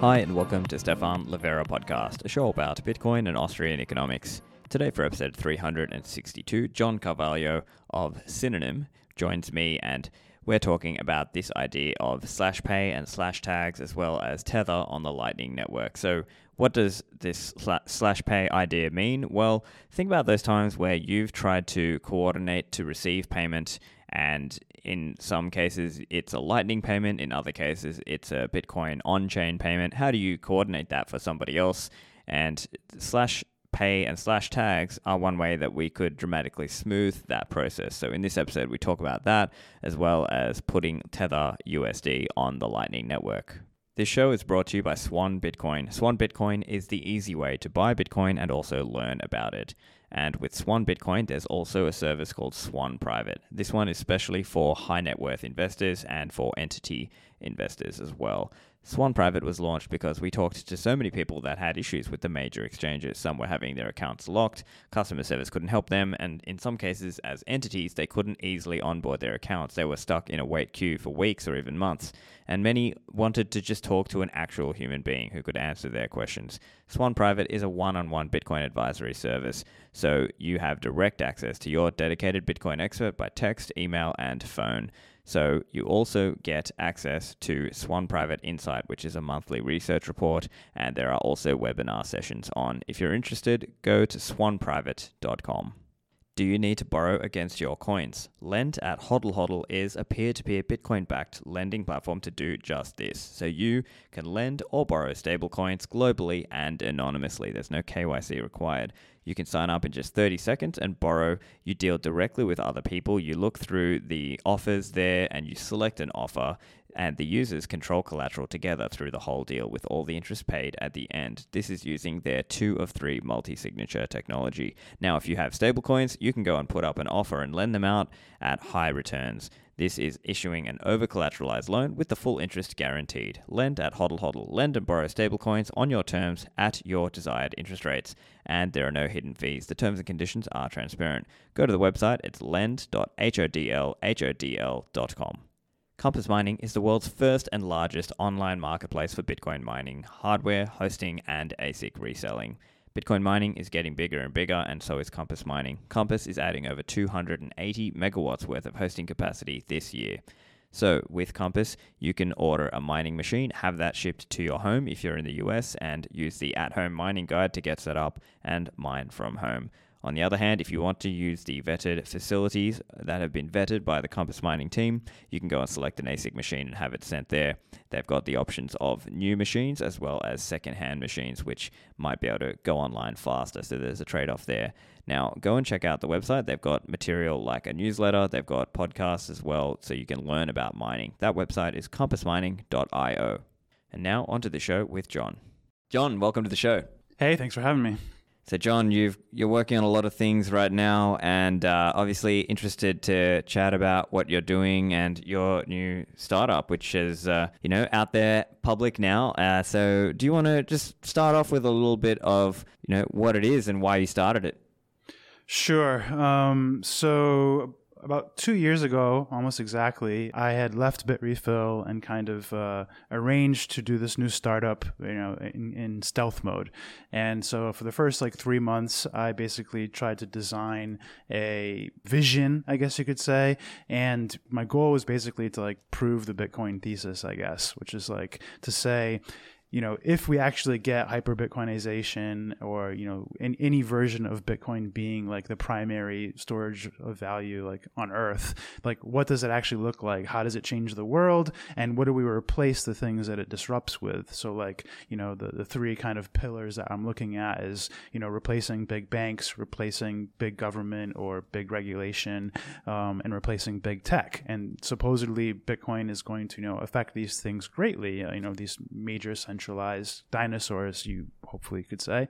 Hi, and welcome to Stephan Livera podcast, a show about Bitcoin and Austrian economics. Today, for episode 362, John Carvalho of Synonym joins me, and we're talking about this idea of slash pay and slash tags as well as Tether on the Lightning Network. So, what does this slash pay idea mean? Well, think about those times where you've tried to coordinate to receive payment and in some cases it's a lightning payment. In other cases it's a bitcoin on-chain payment. How do you coordinate that for somebody else? And slash pay and slash tags are one way that we could dramatically smooth that process. So in this episode we talk about that as well as putting tether usd on the lightning network. This show is brought to you by Swan Bitcoin. Swan Bitcoin is the easy way to buy Bitcoin and also learn about it. And with Swan Bitcoin, there's also a service called Swan Private. This one is specially for high net worth investors and for entity investors as well. Swan Private was launched because we talked to so many people that had issues with the major exchanges. Some were having their accounts locked, customer service couldn't help them, and in some cases, as entities, they couldn't easily onboard their accounts. They were stuck in a wait queue for weeks or even months, and many wanted to just talk to an actual human being who could answer their questions. Swan Private is a one on one Bitcoin advisory service, so you have direct access to your dedicated Bitcoin expert by text, email, and phone. So you also get access to Swan Private Insight, which is a monthly research report, and there are also webinar sessions on. If you're interested, go to swanprivate.com. Do you need to borrow against your coins? Lend at Hodl Hodl is a peer to peer Bitcoin backed lending platform to do just this. So you can lend or borrow stablecoins globally and anonymously. There's no KYC required. You can sign up in just 30 seconds and borrow. You deal directly with other people. You look through the offers there and you select an offer and the users control collateral together through the whole deal with all the interest paid at the end. This is using their two of three multi signature technology. Now, if you have stablecoins, you can go and put up an offer and lend them out at high returns. This is issuing an over collateralized loan with the full interest guaranteed. Lend at Hodl Hodl. Lend and borrow stablecoins on your terms at your desired interest rates. And there are no hidden fees. The terms and conditions are transparent. Go to the website, it's lend.hodlhodl.com. Compass Mining is the world's first and largest online marketplace for Bitcoin mining, hardware, hosting, and ASIC reselling. Bitcoin mining is getting bigger and bigger, and so is Compass Mining. Compass is adding over 280 megawatts worth of hosting capacity this year. So, with Compass, you can order a mining machine, have that shipped to your home if you're in the US, and use the at home mining guide to get set up and mine from home. On the other hand, if you want to use the vetted facilities that have been vetted by the Compass Mining team, you can go and select an ASIC machine and have it sent there. They've got the options of new machines as well as second-hand machines, which might be able to go online faster. So there's a trade-off there. Now, go and check out the website. They've got material like a newsletter, they've got podcasts as well, so you can learn about mining. That website is compassmining.io. And now onto the show with John. John, welcome to the show. Hey, thanks for having me. So, John, you've you're working on a lot of things right now, and uh, obviously interested to chat about what you're doing and your new startup, which is uh, you know out there public now. Uh, so, do you want to just start off with a little bit of you know what it is and why you started it? Sure. Um, so about two years ago, almost exactly, I had left Bitrefill and kind of uh, arranged to do this new startup, you know, in, in, stealth mode. And so for the first like three months, I basically tried to design a vision, I guess you could say. And my goal was basically to like prove the Bitcoin thesis, I guess, which is like to say, you know, if we actually get hyper Bitcoinization or, you know, in any version of Bitcoin being like the primary storage of value like on earth, like what does it actually look like? How does it change the world? And what do we replace the things that it disrupts with? So like, you know, the, the three kind of pillars that I'm looking at is, you know, replacing big banks, replacing big government or big regulation, um, and replacing big tech. And supposedly Bitcoin is going to, you know, affect these things greatly, you know, these major centralized dinosaurs, you hopefully could say.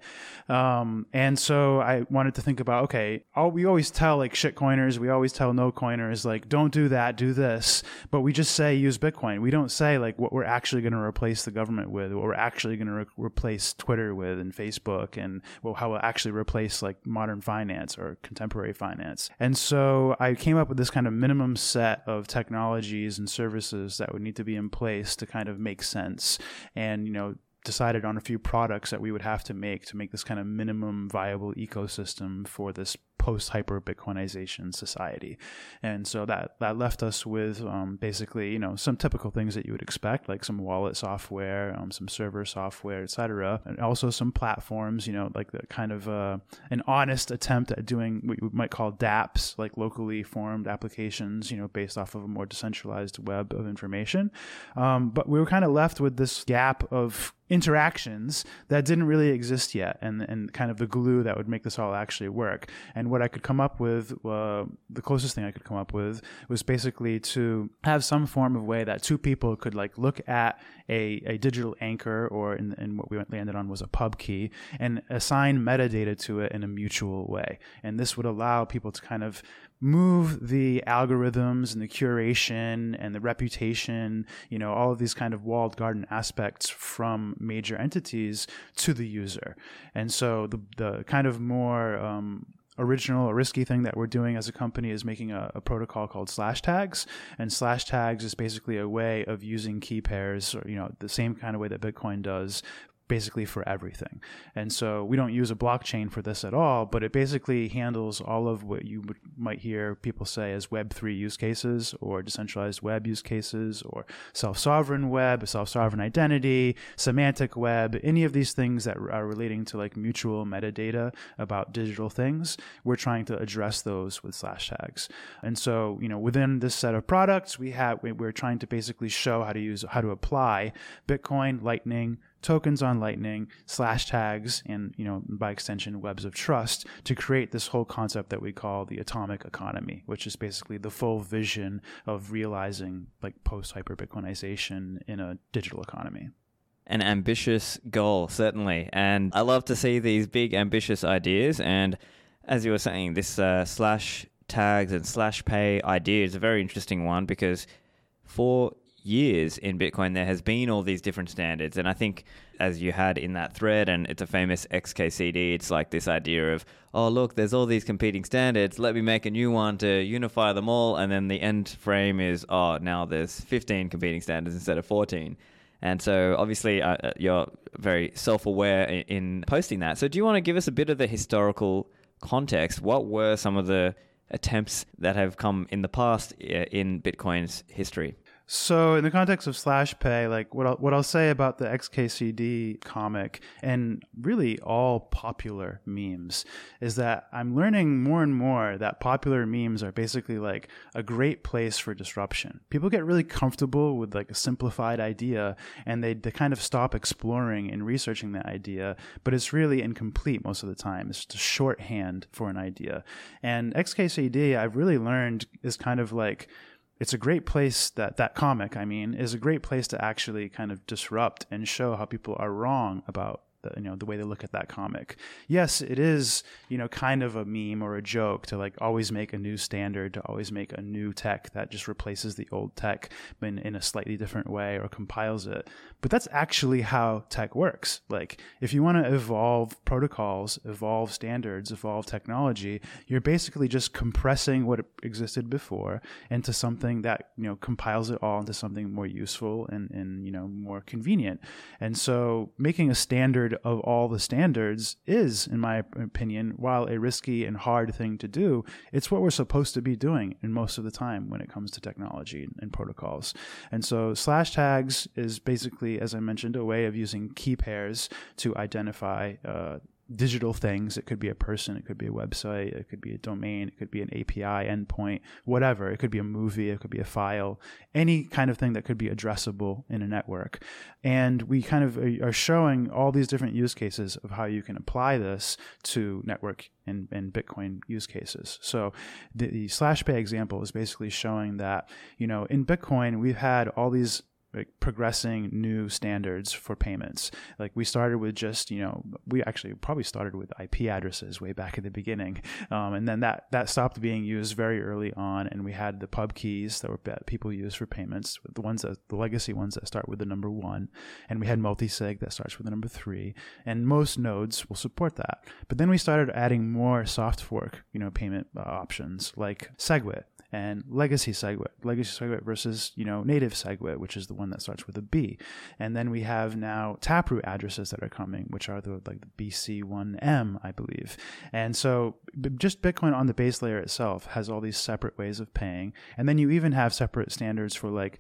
Um, and so I wanted to think about okay, all, we always tell like shitcoiners, we always tell no coiners like don't do that, do this, but we just say use Bitcoin. We don't say like what we're actually going to replace the government with, what we're actually going to re- replace Twitter with, and Facebook, and well, how we'll actually replace like modern finance or contemporary finance. And so I came up with this kind of minimum set of technologies and services that would need to be in place to kind of make sense. And you know decided on a few products that we would have to make to make this kind of minimum viable ecosystem for this post hyper Bitcoinization society. And so that, that left us with um, basically, you know, some typical things that you would expect, like some wallet software, um, some server software, etc. And also some platforms, you know, like the kind of uh, an honest attempt at doing what you might call dApps, like locally formed applications, you know, based off of a more decentralized web of information. Um, but we were kind of left with this gap of interactions that didn't really exist yet and, and kind of the glue that would make this all actually work. And what I could come up with, uh, the closest thing I could come up with was basically to have some form of way that two people could like look at a, a digital anchor or in, in what we landed on was a pub key and assign metadata to it in a mutual way. And this would allow people to kind of move the algorithms and the curation and the reputation, you know, all of these kind of walled garden aspects from major entities to the user. And so the, the kind of more um, original or risky thing that we're doing as a company is making a, a, protocol called slash tags. And slash tags is basically a way of using key pairs or you know the same kind of way that bitcoin does basically for everything. And so we don't use a blockchain for this at all, but it basically handles all of what you would, might hear people say as Web3 use cases or decentralized web use cases or self sovereign web, self sovereign identity, semantic web, any of these things that are relating to like mutual metadata about digital things. We're trying to address those with slash tags. And so, you know, within this set of products, we have, we're trying to basically show how to use, how to apply Bitcoin, Lightning, tokens on Lightning, slash tags, and you know by extension webs of trust to create this whole concept that we call the atomic economy, which is basically the full vision of realizing like post hyper Bitcoinization in a digital economy. An ambitious goal, certainly, and I love to see these big ambitious ideas. And as you were saying, this uh, slash tags and slash pay idea is a very interesting one because for years in Bitcoin, there has been all these different standards. And I think, as you had in that thread, and it's a famous XKCD, it's like this idea of, oh, look, there's all these competing standards. Let me make a new one to unify them all. And then the end frame is, oh, now there's 15 competing standards instead of 14. And so, obviously, uh, uh you're very self aware in, in posting that. So, do you want to give us a bit of the historical context? What were some of the attempts that have come in the past in Bitcoin's history? So, in the context of slash pay, like what I'll, what I'll say about the XKCD comic and really all popular memes is that I'm learning more and more that popular memes are basically like a great place for disruption. People get really comfortable with like a simplified idea and they, they kind of stop exploring and researching that idea, but it's really incomplete most of the time. It's just a shorthand for an idea. And XKCD, I've really learned is kind of like it's a great place that that comic, I mean, is a great place to actually kind of disrupt and show how people are wrong about the, you know the way they look at that comic. Yes, it is you know kind of a meme or a joke to like always make a new standard, to always make a new tech that just replaces the old tech in, in a slightly different way or compiles it. But that's actually how tech works. Like if you want to evolve protocols, evolve standards, evolve technology, you're basically just compressing what existed before into something that you know compiles it all into something more useful and, and you know more convenient. And so making a standard of all the standards is, in my opinion, while a risky and hard thing to do, it's what we're supposed to be doing in most of the time when it comes to technology and protocols. And so slash tags is basically, as I mentioned, a way of using key pairs to identify uh, digital things. It could be a person, it could be a website, it could be a domain, it could be an API endpoint, whatever. It could be a movie, it could be a file, any kind of thing that could be addressable in a network. And we kind of are showing all these different use cases of how you can apply this to network and, and Bitcoin use cases. So the, the slash pay example is basically showing that, you know, in Bitcoin, we've had all these like progressing new standards for payments. Like we started with just you know we actually probably started with IP addresses way back at the beginning, um, and then that that stopped being used very early on, and we had the pub keys that were people use for payments, the ones that the legacy ones that start with the number one, and we had multisig that starts with the number three, and most nodes will support that. But then we started adding more soft fork you know payment uh, options like SegWit and legacy SegWit, legacy SegWit versus you know native SegWit, which is the one that starts with a B, and then we have now Taproot addresses that are coming, which are the like the BC1M, I believe, and so just Bitcoin on the base layer itself has all these separate ways of paying, and then you even have separate standards for like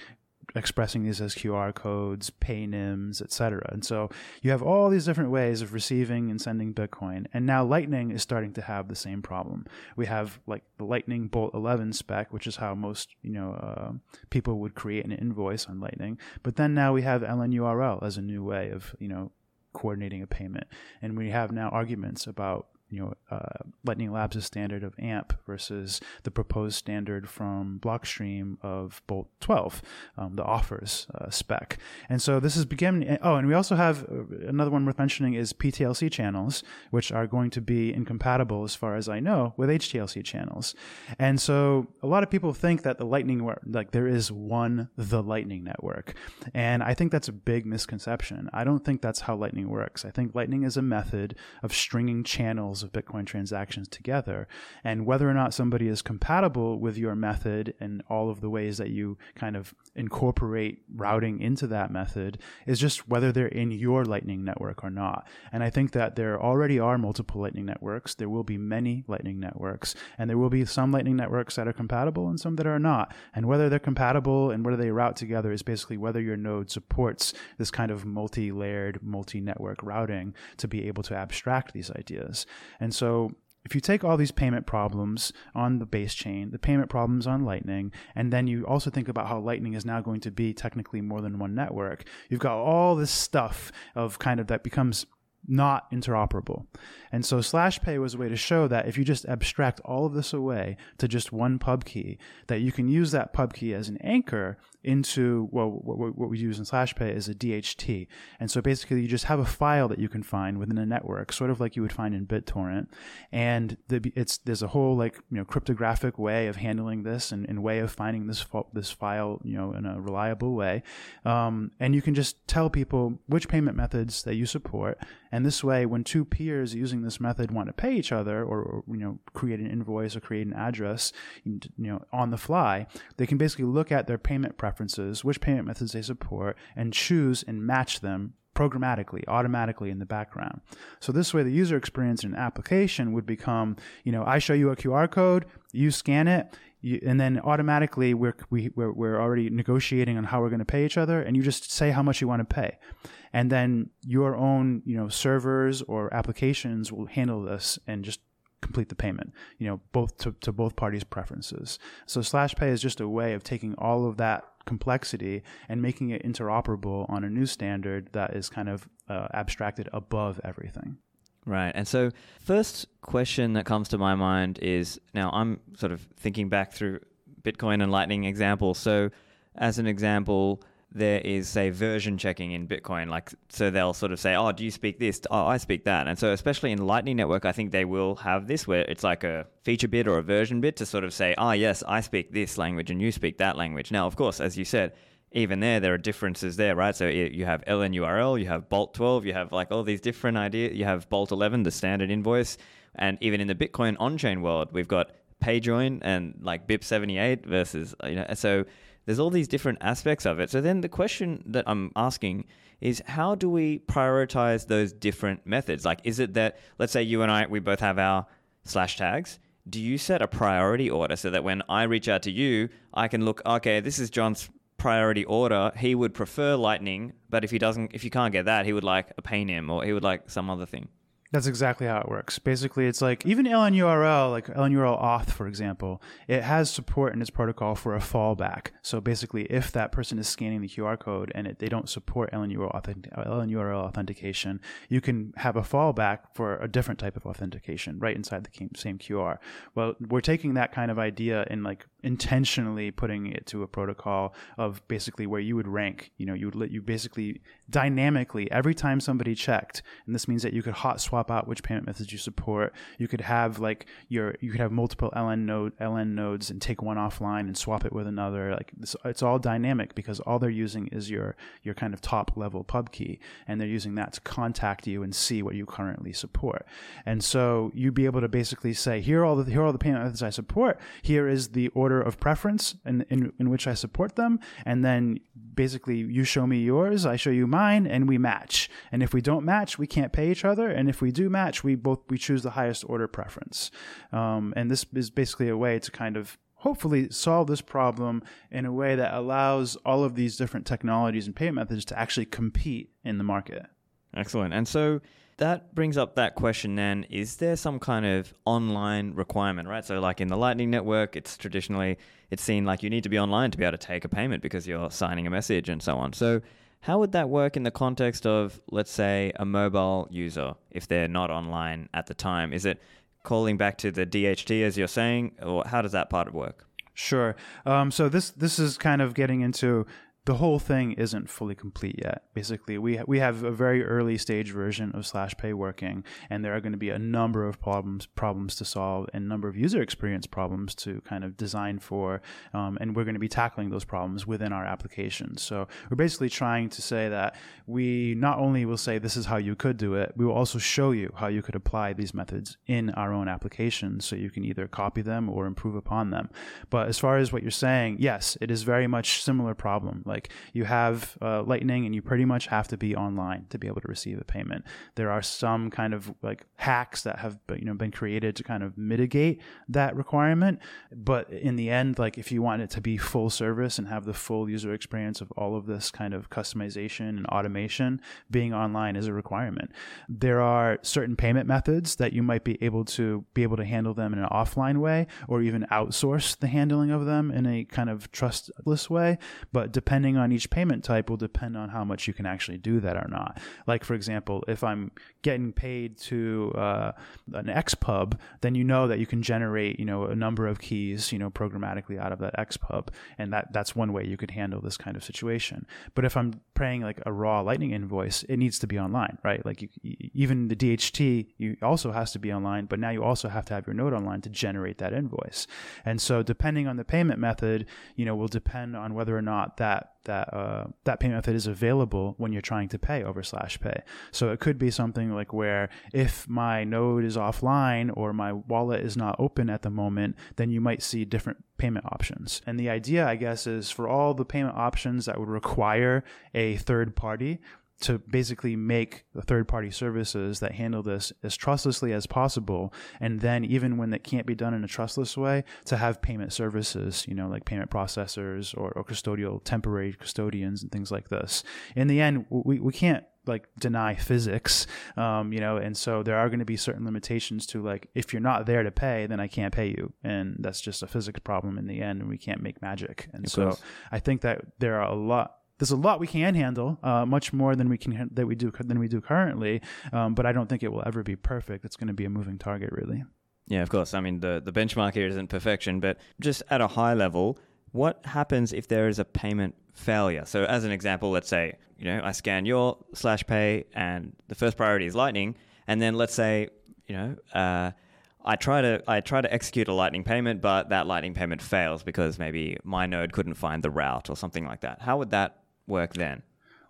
expressing these as QR codes, PayNyms, etc. And so you have all these different ways of receiving and sending Bitcoin. And now Lightning is starting to have the same problem. We have like the Lightning Bolt 11 spec, which is how most you know uh, people would create an invoice on Lightning. But then now we have LNURL as a new way of you know coordinating a payment, and we have now arguments about you know, uh, Lightning Labs' standard of AMP versus the proposed standard from Blockstream of Bolt 12, um, the offers uh, spec. And so this is beginning. Oh, and we also have uh, another one worth mentioning is PTLC channels, which are going to be incompatible, as far as I know, with HTLC channels. And so a lot of people think that the Lightning, like there is one the Lightning network, and I think that's a big misconception. I don't think that's how Lightning works. I think Lightning is a method of stringing channels of Bitcoin transactions together. And whether or not somebody is compatible with your method and all of the ways that you kind of incorporate routing into that method is just whether they're in your Lightning network or not. And I think that there already are multiple Lightning networks. There will be many Lightning networks, and there will be some Lightning networks that are compatible and some that are not. And whether they're compatible and whether they route together is basically whether your node supports this kind of multi layered, multi network routing to be able to abstract these ideas. And so if you take all these payment problems on the base chain, the payment problems on Lightning, and then you also think about how Lightning is now going to be technically more than one network, you've got all this stuff of kind of that becomes not interoperable. And so SlashPay was a way to show that if you just abstract all of this away to just one pub key, that you can use that pub key as an anchor into well what, what we use in SlashPay is a DHT. And so basically you just have a file that you can find within a network, sort of like you would find in BitTorrent. And the, it's there's a whole like you know cryptographic way of handling this and, and way of finding this this file you know in a reliable way. Um, and you can just tell people which payment methods that you support. And this way, when two peers using this method want to pay each other or, or you know create an invoice or create an address you know on the fly, they can basically look at their payment preferences preferences, which payment methods they support, and choose and match them programmatically, automatically in the background. So this way, the user experience in an application would become, you know, I show you a QR code, you scan it, you, and then automatically we're, we, we're, we're already negotiating on how we're going to pay each other, and you just say how much you want to pay. And then your own, you know, servers or applications will handle this and just complete the payment, you know, both to, to both parties' preferences. So SlashPay is just a way of taking all of that complexity and making it interoperable on a new standard that is kind of uh, abstracted above everything. Right. And so, first question that comes to my mind is now I'm sort of thinking back through Bitcoin and Lightning examples. So, as an example, there is say version checking in Bitcoin. Like so they'll sort of say, Oh, do you speak this? Oh, I speak that. And so especially in Lightning Network, I think they will have this where it's like a feature bit or a version bit to sort of say, Oh yes, I speak this language and you speak that language. Now of course, as you said, even there, there are differences there, right? So you have LNURL, you have Bolt 12, you have like all these different ideas. You have Bolt 11, the standard invoice, and even in the Bitcoin on-chain world, we've got PayJoin and like BIP78 versus you know. So there's all these different aspects of it. So then the question that I'm asking is how do we prioritize those different methods? Like, is it that, let's say you and I, we both have our slash tags. Do you set a priority order so that when I reach out to you, I can look, okay, this is John's priority order. He would prefer Lightning, but if he doesn't, if you can't get that, he would like a PayNym or he would like some other thing. That's exactly how it works. Basically, it's like even LNURL, like LNURL auth, for example, it has support in its protocol for a fallback. So basically, if that person is scanning the QR code and it, they don't support LNURL, authentic, LNURL authentication, you can have a fallback for a different type of authentication right inside the same QR. Well, we're taking that kind of idea and like intentionally putting it to a protocol of basically where you would rank. You know, you would let you basically dynamically every time somebody checked, and this means that you could hot swap out which payment methods you support. You could have like your you could have multiple LN node LN nodes and take one offline and swap it with another. Like this, it's all dynamic because all they're using is your your kind of top level pub key, and they're using that to contact you and see what you currently support. And so you'd be able to basically say, here are all the here are all the payment methods I support. Here is the order of preference in in, in which I support them, and then basically you show me yours, I show you and we match. And if we don't match, we can't pay each other. And if we do match, we both we choose the highest order preference. Um, and this is basically a way to kind of hopefully solve this problem in a way that allows all of these different technologies and payment methods to actually compete in the market. Excellent. And so that brings up that question then is there some kind of online requirement right so like in the lightning network it's traditionally it's seen like you need to be online to be able to take a payment because you're signing a message and so on so how would that work in the context of let's say a mobile user if they're not online at the time is it calling back to the dht as you're saying or how does that part work Sure. Um, so this this is kind of getting into the whole thing isn't fully complete yet. Basically, we ha- we have a very early stage version of slash pay working, and there are going to be a number of problems problems to solve and number of user experience problems to kind of design for, um, and we're going to be tackling those problems within our application. So we're basically trying to say that we not only will say this is how you could do it, we will also show you how you could apply these methods in our own application, so you can either copy them or improve upon them. But as far as what you're saying, yes, it is very much similar problem. Like like you have uh, Lightning, and you pretty much have to be online to be able to receive a payment. There are some kind of like hacks that have you know been created to kind of mitigate that requirement, but in the end, like if you want it to be full service and have the full user experience of all of this kind of customization and automation, being online is a requirement. There are certain payment methods that you might be able to be able to handle them in an offline way, or even outsource the handling of them in a kind of trustless way. But depending depending on each payment type will depend on how much you can actually do that or not. Like for example, if I'm getting paid to uh, an XPub, then you know that you can generate you know a number of keys you know programmatically out of that XPub, and that that's one way you could handle this kind of situation. But if I'm paying like a raw Lightning invoice, it needs to be online, right? Like you, even the DHT, you also has to be online, but now you also have to have your node online to generate that invoice. And so depending on the payment method, you know, will depend on whether or not that that uh, that payment method is available when you're trying to pay over slash pay. So it could be something like where if my node is offline or my wallet is not open at the moment, then you might see different payment options. And the idea, I guess, is for all the payment options that would require a third party, to basically make the third party services that handle this as trustlessly as possible. And then, even when it can't be done in a trustless way, to have payment services, you know, like payment processors or, or custodial temporary custodians and things like this. In the end, we, we can't like deny physics um, you know and so there are going to be certain limitations to like if you're not there to pay then i can't pay you and that's just a physics problem in the end and we can't make magic and of so course. i think that there are a lot there's a lot we can handle, uh, much more than we can that we do than we do currently. Um, but I don't think it will ever be perfect. It's going to be a moving target, really. Yeah, of course. I mean, the the benchmark here isn't perfection, but just at a high level, what happens if there is a payment failure? So, as an example, let's say you know I scan your slash pay, and the first priority is Lightning, and then let's say you know. Uh, I try to I try to execute a Lightning payment, but that Lightning payment fails because maybe my node couldn't find the route or something like that. How would that work then?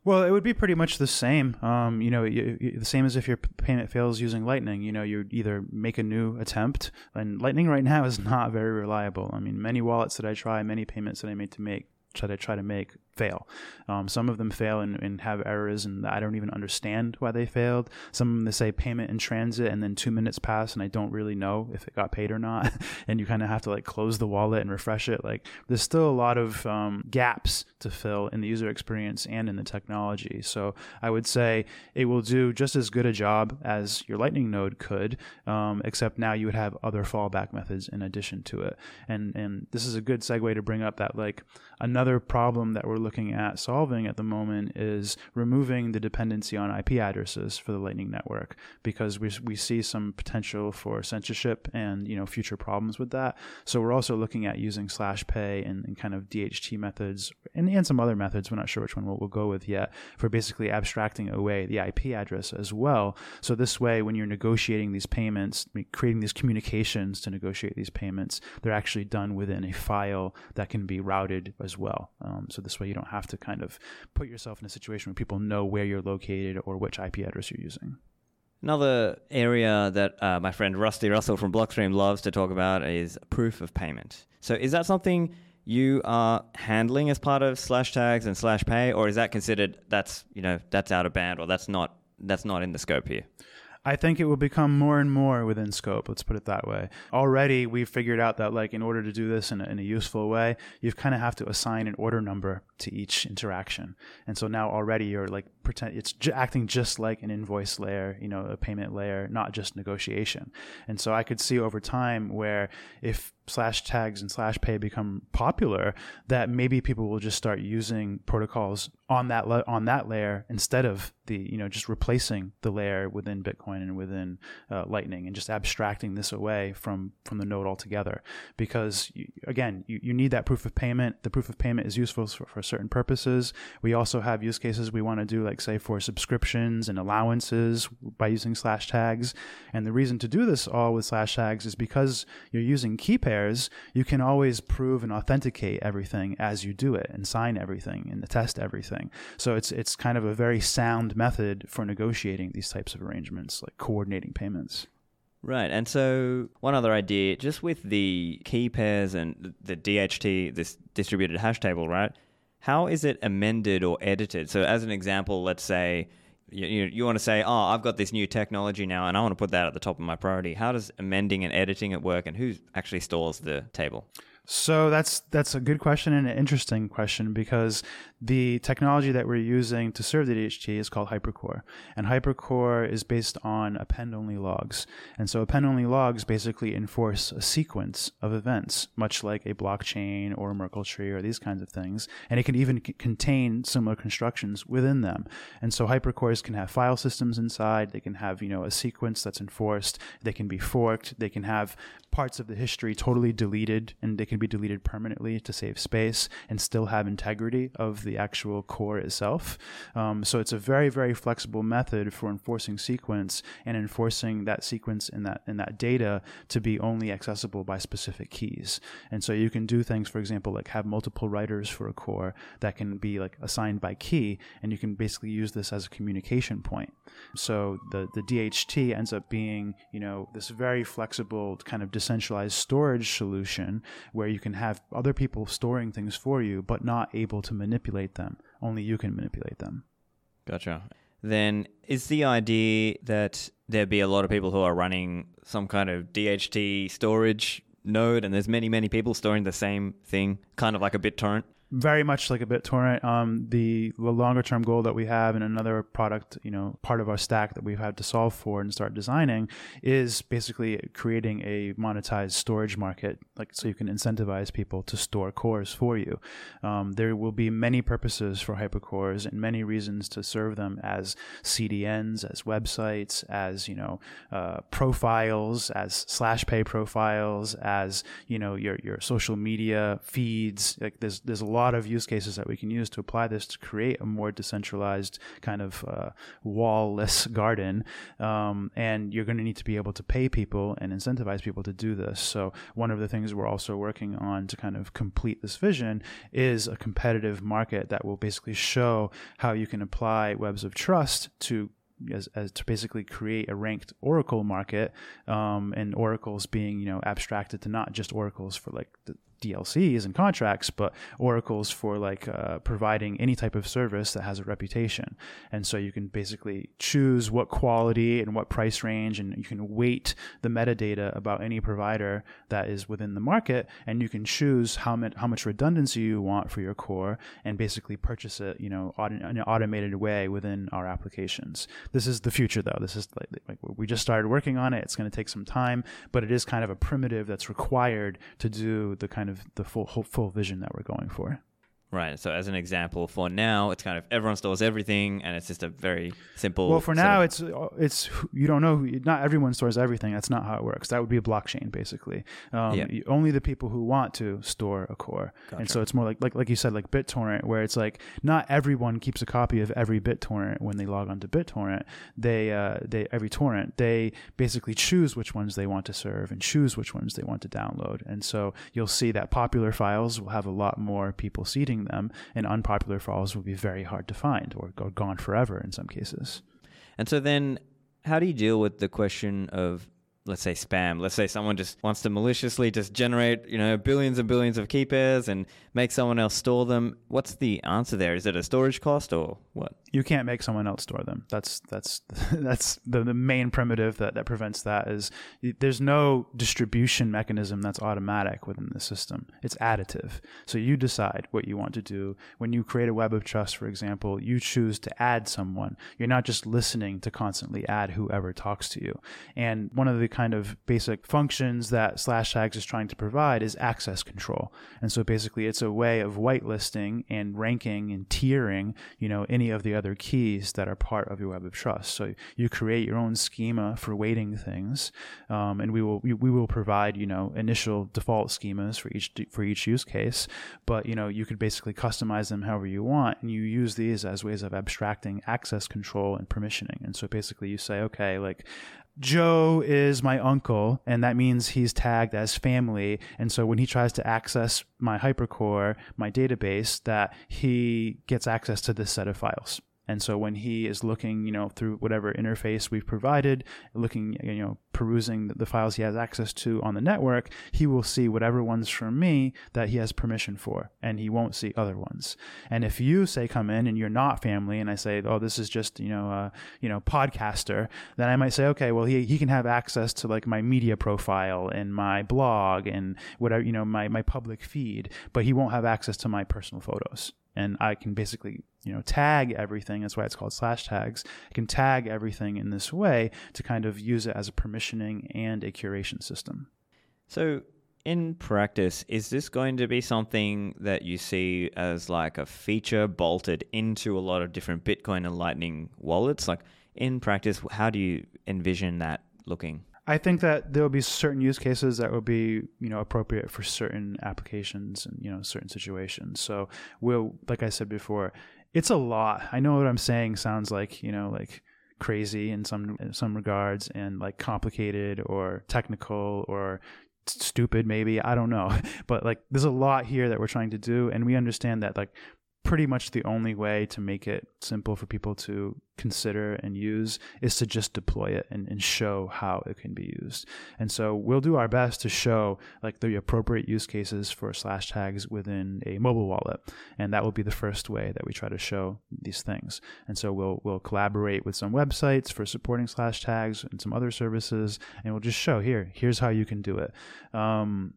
Well, it would be pretty much the same. Um, you know, you, you, the same as if your payment fails using Lightning. You know, you either make a new attempt, and Lightning right now is not very reliable. I mean, many wallets that I try, many payments that I made to make that I try to make fail. Um, some of them fail and, and, have errors, and I don't even understand why they failed. Some of them they say payment in transit, and then two minutes pass, and I don't really know if it got paid or not. and you kind of have to like close the wallet and refresh it. Like there's still a lot of um, gaps to fill in the user experience and in the technology. So I would say it will do just as good a job as your Lightning node could, um, except now you would have other fallback methods in addition to it. And and this is a good segue to bring up that like another problem that we're looking at solving at the moment is removing the dependency on IP addresses for the Lightning Network because we, we see some potential for censorship and you know future problems with that. So we're also looking at using slash pay and, and kind of DHT methods and, and some other methods. We're not sure which one we'll, we'll go with yet for basically abstracting away the IP address as well. So this way, when you're negotiating these payments, creating these communications to negotiate these payments, they're actually done within a file that can be routed as well. Um, so this way, you don't have to kind of put yourself in a situation where people know where you're located or which IP address you're using. Another area that uh, my friend Rusty Russell from Blockstream loves to talk about is proof of payment. So, is that something you are handling as part of slash tags and slash pay, or is that considered that's you know that's out of band or that's not that's not in the scope here? I think it will become more and more within scope. Let's put it that way. Already, we've figured out that, like, in order to do this in a, in a useful way, you kind of have to assign an order number to each interaction. And so now already you're like pretend it's j- acting just like an invoice layer, you know, a payment layer, not just negotiation. And so I could see over time where if slash tags and slash pay become popular that maybe people will just start using protocols on that la- on that layer instead of the you know just replacing the layer within bitcoin and within uh, lightning and just abstracting this away from from the node altogether. Because you, again you, you need that proof of payment. The proof of payment is useful for, for certain purposes. We also have use cases we want to do like say for subscriptions and allowances by using slash tags and the reason to do this all with slash tags is because you're using key pairs pairs, you can always prove and authenticate everything as you do it and sign everything and test everything. So it's it's kind of a very sound method for negotiating these types of arrangements, like coordinating payments. Right. And so, one other idea just with the key pairs and the DHT, this distributed hash table, right? How is it amended or edited? So, as an example, let's say you, you, you want to say, oh, I've got this new technology now and I want to put that at the top of my priority. How does amending and editing it work and who actually stores the table? So that's that's a good question and an interesting question because the technology that we're using to serve the DHT is called Hypercore, and Hypercore is based on append-only logs. And so append-only logs basically enforce a sequence of events, much like a blockchain or a Merkle tree or these kinds of things. And it can even c- contain similar constructions within them. And so hypercores can have file systems inside. They can have you know a sequence that's enforced. They can be forked. They can have parts of the history totally deleted and they can be deleted permanently to save space and still have integrity of the actual core itself. Um, so it's a very, very flexible method for enforcing sequence and enforcing that sequence in that in that data to be only accessible by specific keys. And so you can do things, for example, like have multiple writers for a core that can be like assigned by key, and you can basically use this as a communication point. So the the DHT ends up being, you know, this very flexible kind of decentralized storage solution where you can have other people storing things for you, but not able to manipulate them. Only you can manipulate them. Gotcha. Then is the idea that there be a lot of people who are running some kind of DHT storage node and there's many, many people storing the same thing, kind of like a BitTorrent? Very much like a BitTorrent. Um, the, the longer term goal that we have and another product, you know, part of our stack that we've had to solve for and start designing is basically creating a monetized storage market, like so you can incentivize people to store cores for you. Um, there will be many purposes for hypercores and many reasons to serve them as CDNs, as websites, as you know, uh, profiles, as slash pay profiles, as you know, your your social media feeds. Like there's there's a lot of use cases that we can use to apply this to create a more decentralized kind of uh, wall-less garden. Um, and you're going to need to be able to pay people and incentivize people to do this. So one of the things we're also working on to kind of complete this vision is a competitive market that will basically show how you can apply webs of trust to as, as to basically create a ranked oracle market um, and oracles being you know abstracted to not just oracles for like the, DLCs and contracts, but oracles for like uh, providing any type of service that has a reputation. And so you can basically choose what quality and what price range, and you can weight the metadata about any provider that is within the market, and you can choose how much how much redundancy you want for your core, and basically purchase it, you know, in an automated way within our applications. This is the future, though. This is like, like we just started working on it. It's going to take some time, but it is kind of a primitive that's required to do the kind kind of the full full vision that we're going for. Right. So as an example, for now, it's kind of everyone stores everything, and it's just a very simple. Well, for now, it's it's you don't know. Not everyone stores everything. That's not how it works. That would be a blockchain, basically. Um, Yeah. you- Only the people who want to store a core, and so it's more like like like you said, like BitTorrent, where it's like not everyone keeps a copy of every BitTorrent when they log onto BitTorrent. They uh, they every torrent they basically choose which ones they want to serve and choose which ones they want to download. And so you'll see that popular files will have a lot more people seeding them, and unpopular files will be very hard to find or go gone forever in some cases. And so then, how do you deal with the question of, let's say, spam? Let's say someone just wants to maliciously just generate, you know, billions and billions of key pairs and make someone else store them. What's the answer there? Is it a storage cost or what? you can't make someone else store them. That's that's that's the, the main primitive that, that prevents that is there's no distribution mechanism that's automatic within the system. It's additive. So you decide what you want to do. When you create a web of trust, for example, you choose to add someone. You're not just listening to constantly add whoever talks to you. And one of the kind of basic functions that slash tags is trying to provide is access control. And so basically it's a way of whitelisting and ranking and tiering, you know, any of the other keys that are part of your web of trust. So you create your own schema for weighting things, um, and we will we, we will provide you know initial default schemas for each for each use case. But you know you could basically customize them however you want, and you use these as ways of abstracting access control and permissioning. And so basically you say, okay, like Joe is my uncle, and that means he's tagged as family. And so when he tries to access my hypercore, my database, that he gets access to this set of files. And so when he is looking, you know, through whatever interface we've provided, looking, you know, perusing the files he has access to on the network, he will see whatever ones from me that he has permission for, and he won't see other ones. And if you say come in and you're not family, and I say, oh, this is just, you know, uh, you know, podcaster, then I might say, okay, well, he he can have access to like my media profile and my blog and whatever, you know, my my public feed, but he won't have access to my personal photos and I can basically you know tag everything. That's why it's called slash tags. I can tag everything in this way to kind of use it as a permissioning and a curation system. So, in practice, is this going to be something that you see as like a feature bolted into a lot of different Bitcoin and Lightning wallets? Like, in practice, how do you envision that looking? I think that there will be certain use cases that will be, you know, appropriate for certain applications and you know certain situations. So we'll, like I said before, it's a lot. I know what I'm saying sounds like you know like crazy in some in some regards and like complicated or technical or stupid maybe i don't know but like there's a lot here that we're trying to do and we understand that like pretty much the only way to make it simple for people to consider and use is to just deploy it and, and show how it can be used. And so we'll do our best to show like the appropriate use cases for slash tags within a mobile wallet. And that will be the first way that we try to show these things. And so we'll we'll collaborate with some websites for supporting slash tags and some other services and we'll just show here, here's how you can do it. Um,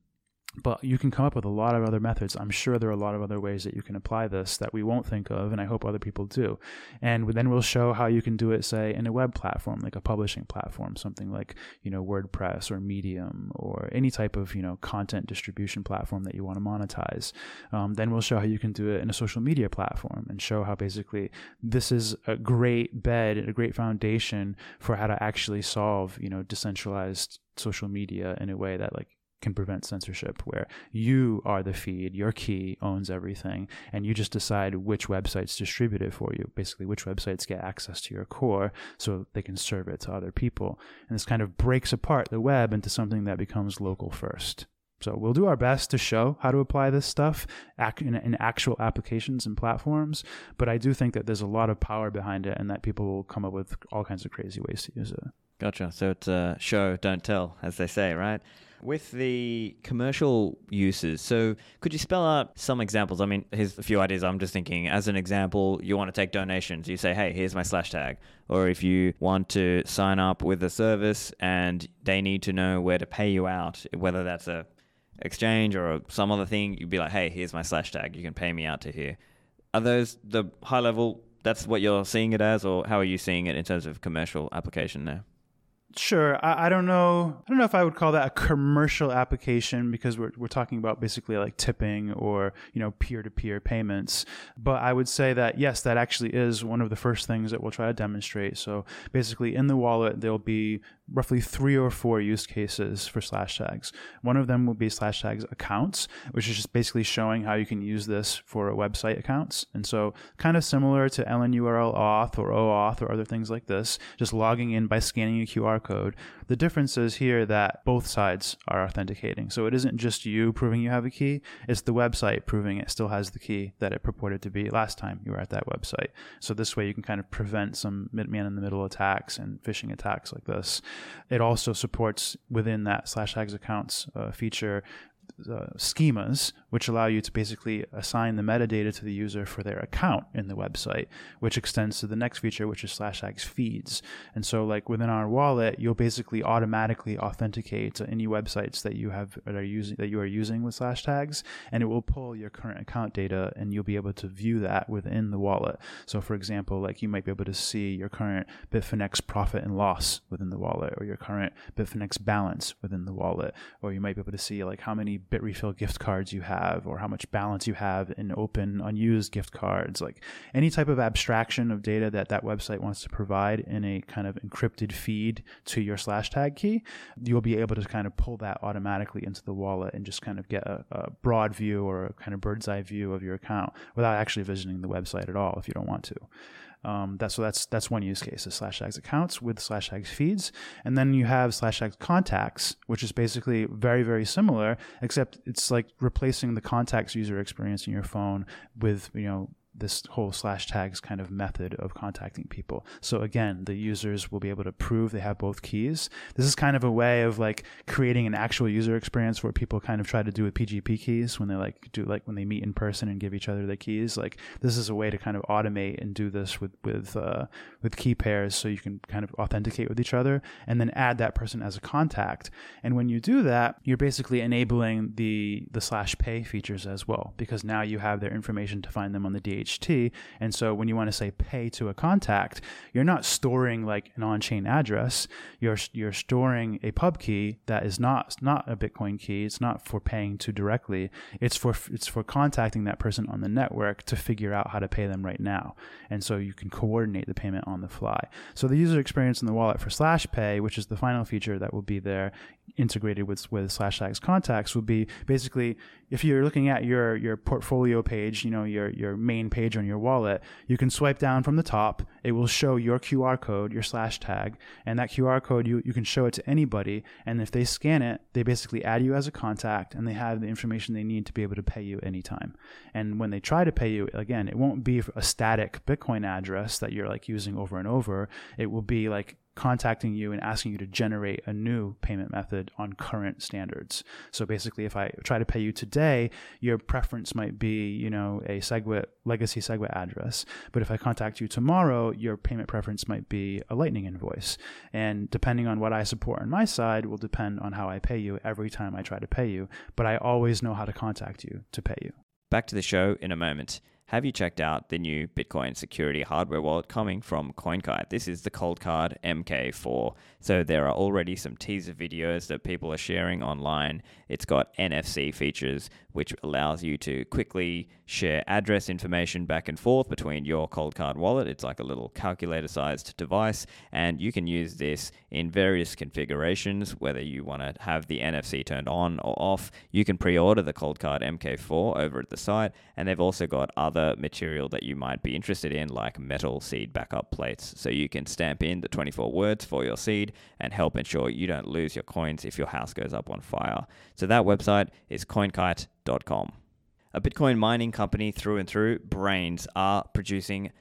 but you can come up with a lot of other methods. I'm sure there are a lot of other ways that you can apply this that we won't think of, and I hope other people do. And then we'll show how you can do it, say, in a web platform, like a publishing platform, something like you know WordPress or Medium or any type of you know content distribution platform that you want to monetize. Um, then we'll show how you can do it in a social media platform and show how basically this is a great bed, a great foundation for how to actually solve you know decentralized social media in a way that like can prevent censorship where you are the feed your key owns everything and you just decide which websites distribute it for you basically which websites get access to your core so they can serve it to other people and this kind of breaks apart the web into something that becomes local first so we'll do our best to show how to apply this stuff in, actual applications and platforms but i do think that there's a lot of power behind it and that people will come up with all kinds of crazy ways to use it Gotcha. So it's show, don't tell, as they say, right? With the commercial uses, so could you spell out some examples? I mean, here's a few ideas. I'm just thinking, as an example, you want to take donations. You say, hey, here's my slash tag. Or if you want to sign up with a service and they need to know where to pay you out, whether that's a exchange or some other thing, you'd be like, hey, here's my slash tag. You can pay me out to here. Are those the high level? That's what you're seeing it as, or how are you seeing it in terms of commercial application there? Sure. I, I, don't know. I don't know if I would call that a commercial application because we're, we're talking about basically like tipping or, you know, peer to peer payments. But I would say that, yes, that actually is one of the first things that we'll try to demonstrate. So basically, in the wallet, there'll be roughly three or four use cases for slash tags. One of them would be slash tags accounts, which is just basically showing how you can use this for a website accounts. And so, kind of similar to LNURL auth or OAuth or other things like this, just logging in by scanning a QR code. The difference is here that both sides are authenticating. So it isn't just you proving you have a key, it's the website proving it still has the key that it purported to be last time you were at that website. So this way you can kind of prevent some man in the middle attacks and phishing attacks like this. It also supports within that slash tags accounts uh, feature uh, schemas, which allow you to basically assign the metadata to the user for their account in the website, which extends to the next feature, which is slash tags feeds. And so, like within our wallet, you'll basically automatically authenticate any websites that you have that are using that you are using with slash tags, and it will pull your current account data, and you'll be able to view that within the wallet. So, for example, like you might be able to see your current Bitfinex profit and loss within the wallet, or your current Bitfinex balance within the wallet, or you might be able to see like how many Bitrefill gift cards you have or how much balance you have in open unused gift cards like any type of abstraction of data that that website wants to provide in a kind of encrypted feed to your slash tag key you'll be able to kind of pull that automatically into the wallet and just kind of get a, a broad view or a kind of bird's eye view of your account without actually visiting the website at all if you don't want to um, that's so that's that's one use case is slash tags accounts with slash tags feeds, and then you have slash tags contacts, which is basically very very similar, except it's like replacing the contacts user experience in your phone with you know this whole slash tags kind of method of contacting people. So again, the users will be able to prove they have both keys. This is kind of a way of like creating an actual user experience where people kind of try to do with PGP keys when they like do like when they meet in person and give each other the keys. Like this is a way to kind of automate and do this with with uh, with key pairs, so you can kind of authenticate with each other and then add that person as a contact. And when you do that, you're basically enabling the the slash pay features as well because now you have their information to find them on the DH DHT. And so when you want to say pay to a contact, you're not storing like an on-chain address. You're you're storing a pub key that is not not a Bitcoin key. It's not for paying to directly. It's for it's for contacting that person on the network to figure out how to pay them right now. And so you can coordinate the payment on the fly. So the user experience in the wallet for Slash Pay, which is the final feature that will be there integrated with with Slash Tags contacts, would be basically if you're looking at your your portfolio page, you know your your main page on your wallet, you can swipe down from the top. It will show your QR code, your slash tag, and that QR code you you can show it to anybody. And if they scan it, they basically add you as a contact, and they have the information they need to be able to pay you anytime. And when they try to pay you, again, it won't be a static Bitcoin address that you're like using over and over. It will be like contacting you and asking you to generate a new payment method on current standards. So basically, if I try to pay you today, your preference might be, you know, a SegWit legacy SegWit address. But if I contact you tomorrow, your payment preference might be a Lightning invoice. And depending on what I support on my side will depend on how I pay you every time I try to pay you. But I always know how to contact you to pay you. Back to the show in a moment. Have you checked out the new Bitcoin security hardware wallet coming from CoinKite? This is the Coldcard MK4. So there are already some teaser videos that people are sharing online. It's got NFC features, which allows you to quickly share address information back and forth between your Coldcard wallet. It's like a little calculator sized device, and you can use this in various configurations, whether you want to have the NFC turned on or off. You can pre order the Coldcard MK4 over at the site, and they've also got other material that you might be interested in, like metal seed backup plates. So you can stamp in the 24 words for your seed and help ensure you don't lose your coins if your house goes up on fire. So that website is coinkite.com. A Bitcoin mining company through and through, Braiins are producing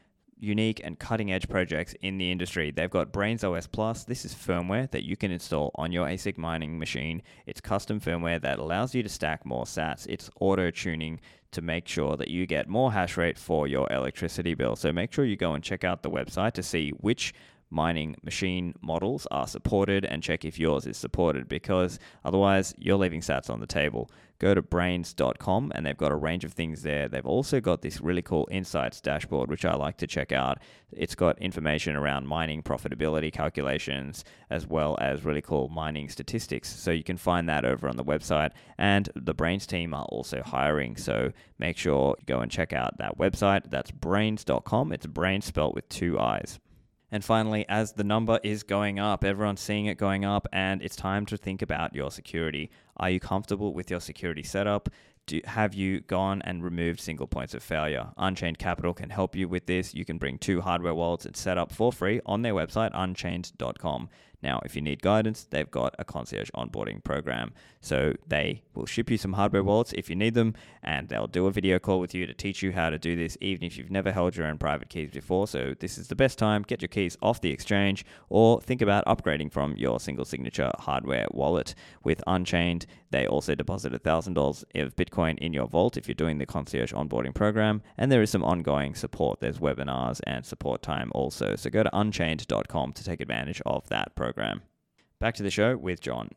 unique and cutting edge projects in the industry. They've got Braiins OS Plus. This is firmware that you can install on your ASIC mining machine. It's custom firmware that allows you to stack more sats. It's auto tuning to make sure that you get more hash rate for your electricity bill. So make sure you go and check out the website to see which mining machine models are supported and check if yours is supported because otherwise you're leaving sats on the table. Go to braiins.com and they've got a range of things there. They've also got this really cool insights dashboard, which I like to check out. It's got information around mining profitability calculations as well as really cool mining statistics. So you can find that over on the website. And the Braiins team are also hiring. So make sure you go and check out that website. That's braiins.com. It's Braiins spelled with two I's. And finally, as the number is going up, everyone's seeing it going up, and it's time to think about your security. Are you comfortable with your security setup? Do, have you gone and removed single points of failure? Unchained Capital can help you with this. You can bring two hardware wallets and set up for free on their website, unchained.com. Now, if you need guidance, they've got a concierge onboarding program. So they will ship you some hardware wallets if you need them, and they'll do a video call with you to teach you how to do this, even if you've never held your own private keys before. So this is the best time. Get your keys off the exchange or think about upgrading from your single signature hardware wallet. With Unchained, they also deposit $1,000 of Bitcoin in your vault if you're doing the concierge onboarding program, and there is some ongoing support. There's webinars and support time also. So go to unchained.com to take advantage of that program program. Back to the show with John.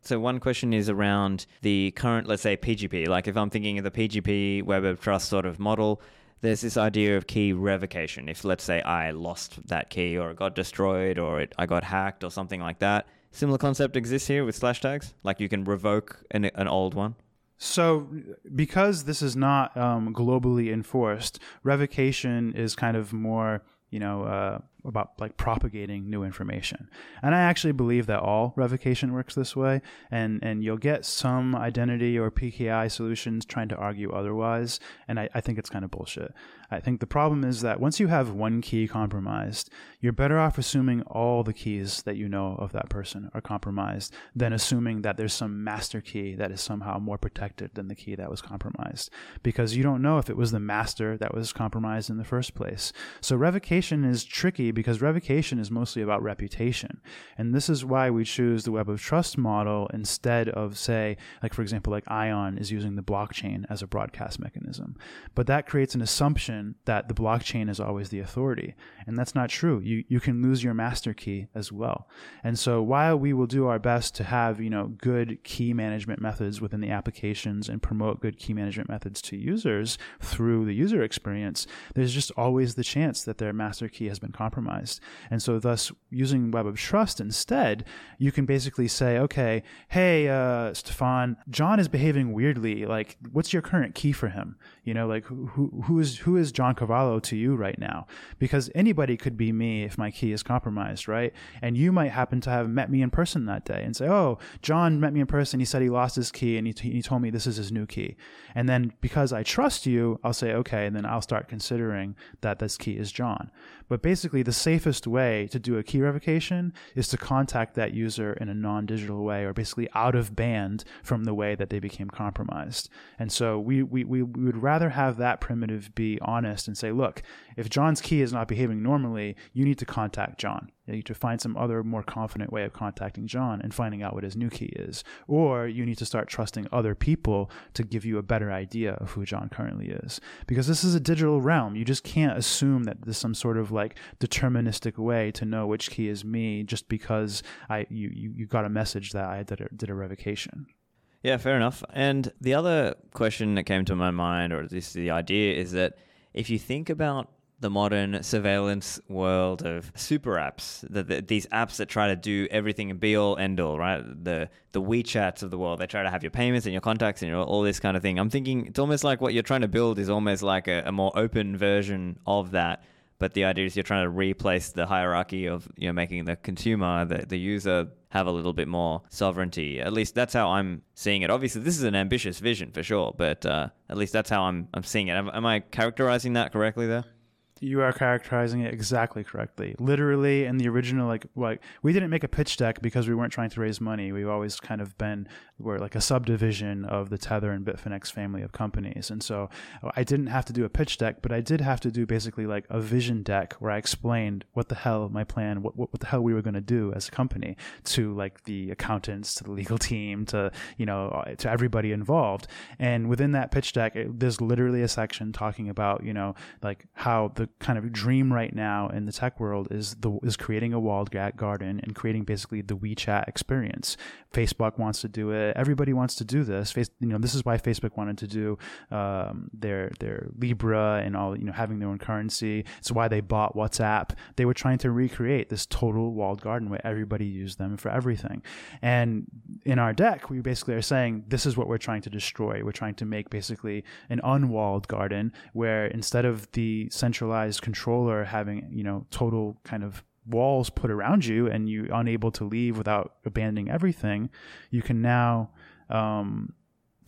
So one question is around the current, let's say PGP. Like if I'm thinking of the PGP Web of Trust sort of model, there's this idea of key revocation. If let's say I lost that key or it got destroyed or it, I got hacked or something like that, similar concept exists here with slash tags. Like you can revoke an, an old one. So, because this is not um, globally enforced, revocation is kind of more, you know, uh, about like propagating new information. And I actually believe that all revocation works this way. And and you'll get some identity or PKI solutions trying to argue otherwise. And I, I think it's kind of bullshit. I think the problem is that once you have one key compromised, you're better off assuming all the keys that you know of that person are compromised than assuming that there's some master key that is somehow more protected than the key that was compromised. Because you don't know if it was the master that was compromised in the first place. So revocation is tricky because revocation is mostly about reputation. And this is why we choose the web of trust model instead of, say, like for example, like ION is using the blockchain as a broadcast mechanism. But that creates an assumption that the blockchain is always the authority. And that's not true. You you can lose your master key as well. And so while we will do our best to have, you know, good key management methods within the applications and promote good key management methods to users through the user experience, there's just always the chance that their master key has been compromised compromised. And so, thus, using Web of Trust instead, you can basically say, okay, hey, uh, Stephan, John is behaving weirdly. Like, what's your current key for him? You know, like who who is who is John Carvalho to you right now? Because anybody could be me if my key is compromised, right? And you might happen to have met me in person that day and say, oh, John met me in person. He said he lost his key and he, t- he told me this is his new key. And then because I trust you, I'll say okay, and then I'll start considering that this key is John. But basically, the safest way to do a key revocation is to contact that user in a non digital way or basically out of band from the way that they became compromised. And so we, we, we would rather have that primitive be honest and say, look, if John's key is not behaving normally, you need to contact John. You need to find some other more confident way of contacting John and finding out what his new key is. Or you need to start trusting other people to give you a better idea of who John currently is. Because this is a digital realm. You just can't assume that there's some sort of like deterministic way to know which key is me just because I you, you, you got a message that I did a, did a revocation. Yeah, fair enough. And the other question that came to my mind, or at least the idea, is that if you think about the modern surveillance world of super apps, the, the, these apps that try to do everything and be all end all, right? The the WeChats of the world, they try to have your payments and your contacts and your, all this kind of thing. I'm thinking it's almost like what you're trying to build is almost like a, a more open version of that. But the idea is you're trying to replace the hierarchy of you know making the consumer, the, the user have a little bit more sovereignty. At least that's how I'm seeing it. Obviously, this is an ambitious vision for sure, but uh, at least that's how I'm I'm seeing it. Am, am I characterizing that correctly there? You are characterizing it exactly correctly. Literally, in the original, like, like we didn't make a pitch deck because we weren't trying to raise money. We've always kind of been we're like a subdivision of the Tether and Bitfinex family of companies. And so I didn't have to do a pitch deck, but I did have to do basically like a vision deck where I explained what the hell my plan, what, what, what the hell we were going to do as a company to like the accountants, to the legal team, to, you know, uh, to everybody involved. And within that pitch deck, it, there's literally a section talking about, you know, like how the kind of dream right now in the tech world is the, is creating a walled garden and creating basically the WeChat experience. Facebook wants to do it everybody wants to do this. Face, you know, this is why Facebook wanted to do um, their their Libra and all, you know, having their own currency. It's why they bought WhatsApp. They were trying to recreate this total walled garden where everybody used them for everything. And in our deck, we basically are saying this is what we're trying to destroy. We're trying to make basically an unwalled garden where instead of the centralized controller having, you know, total kind of walls put around you and you're unable to leave without abandoning everything, you can now um,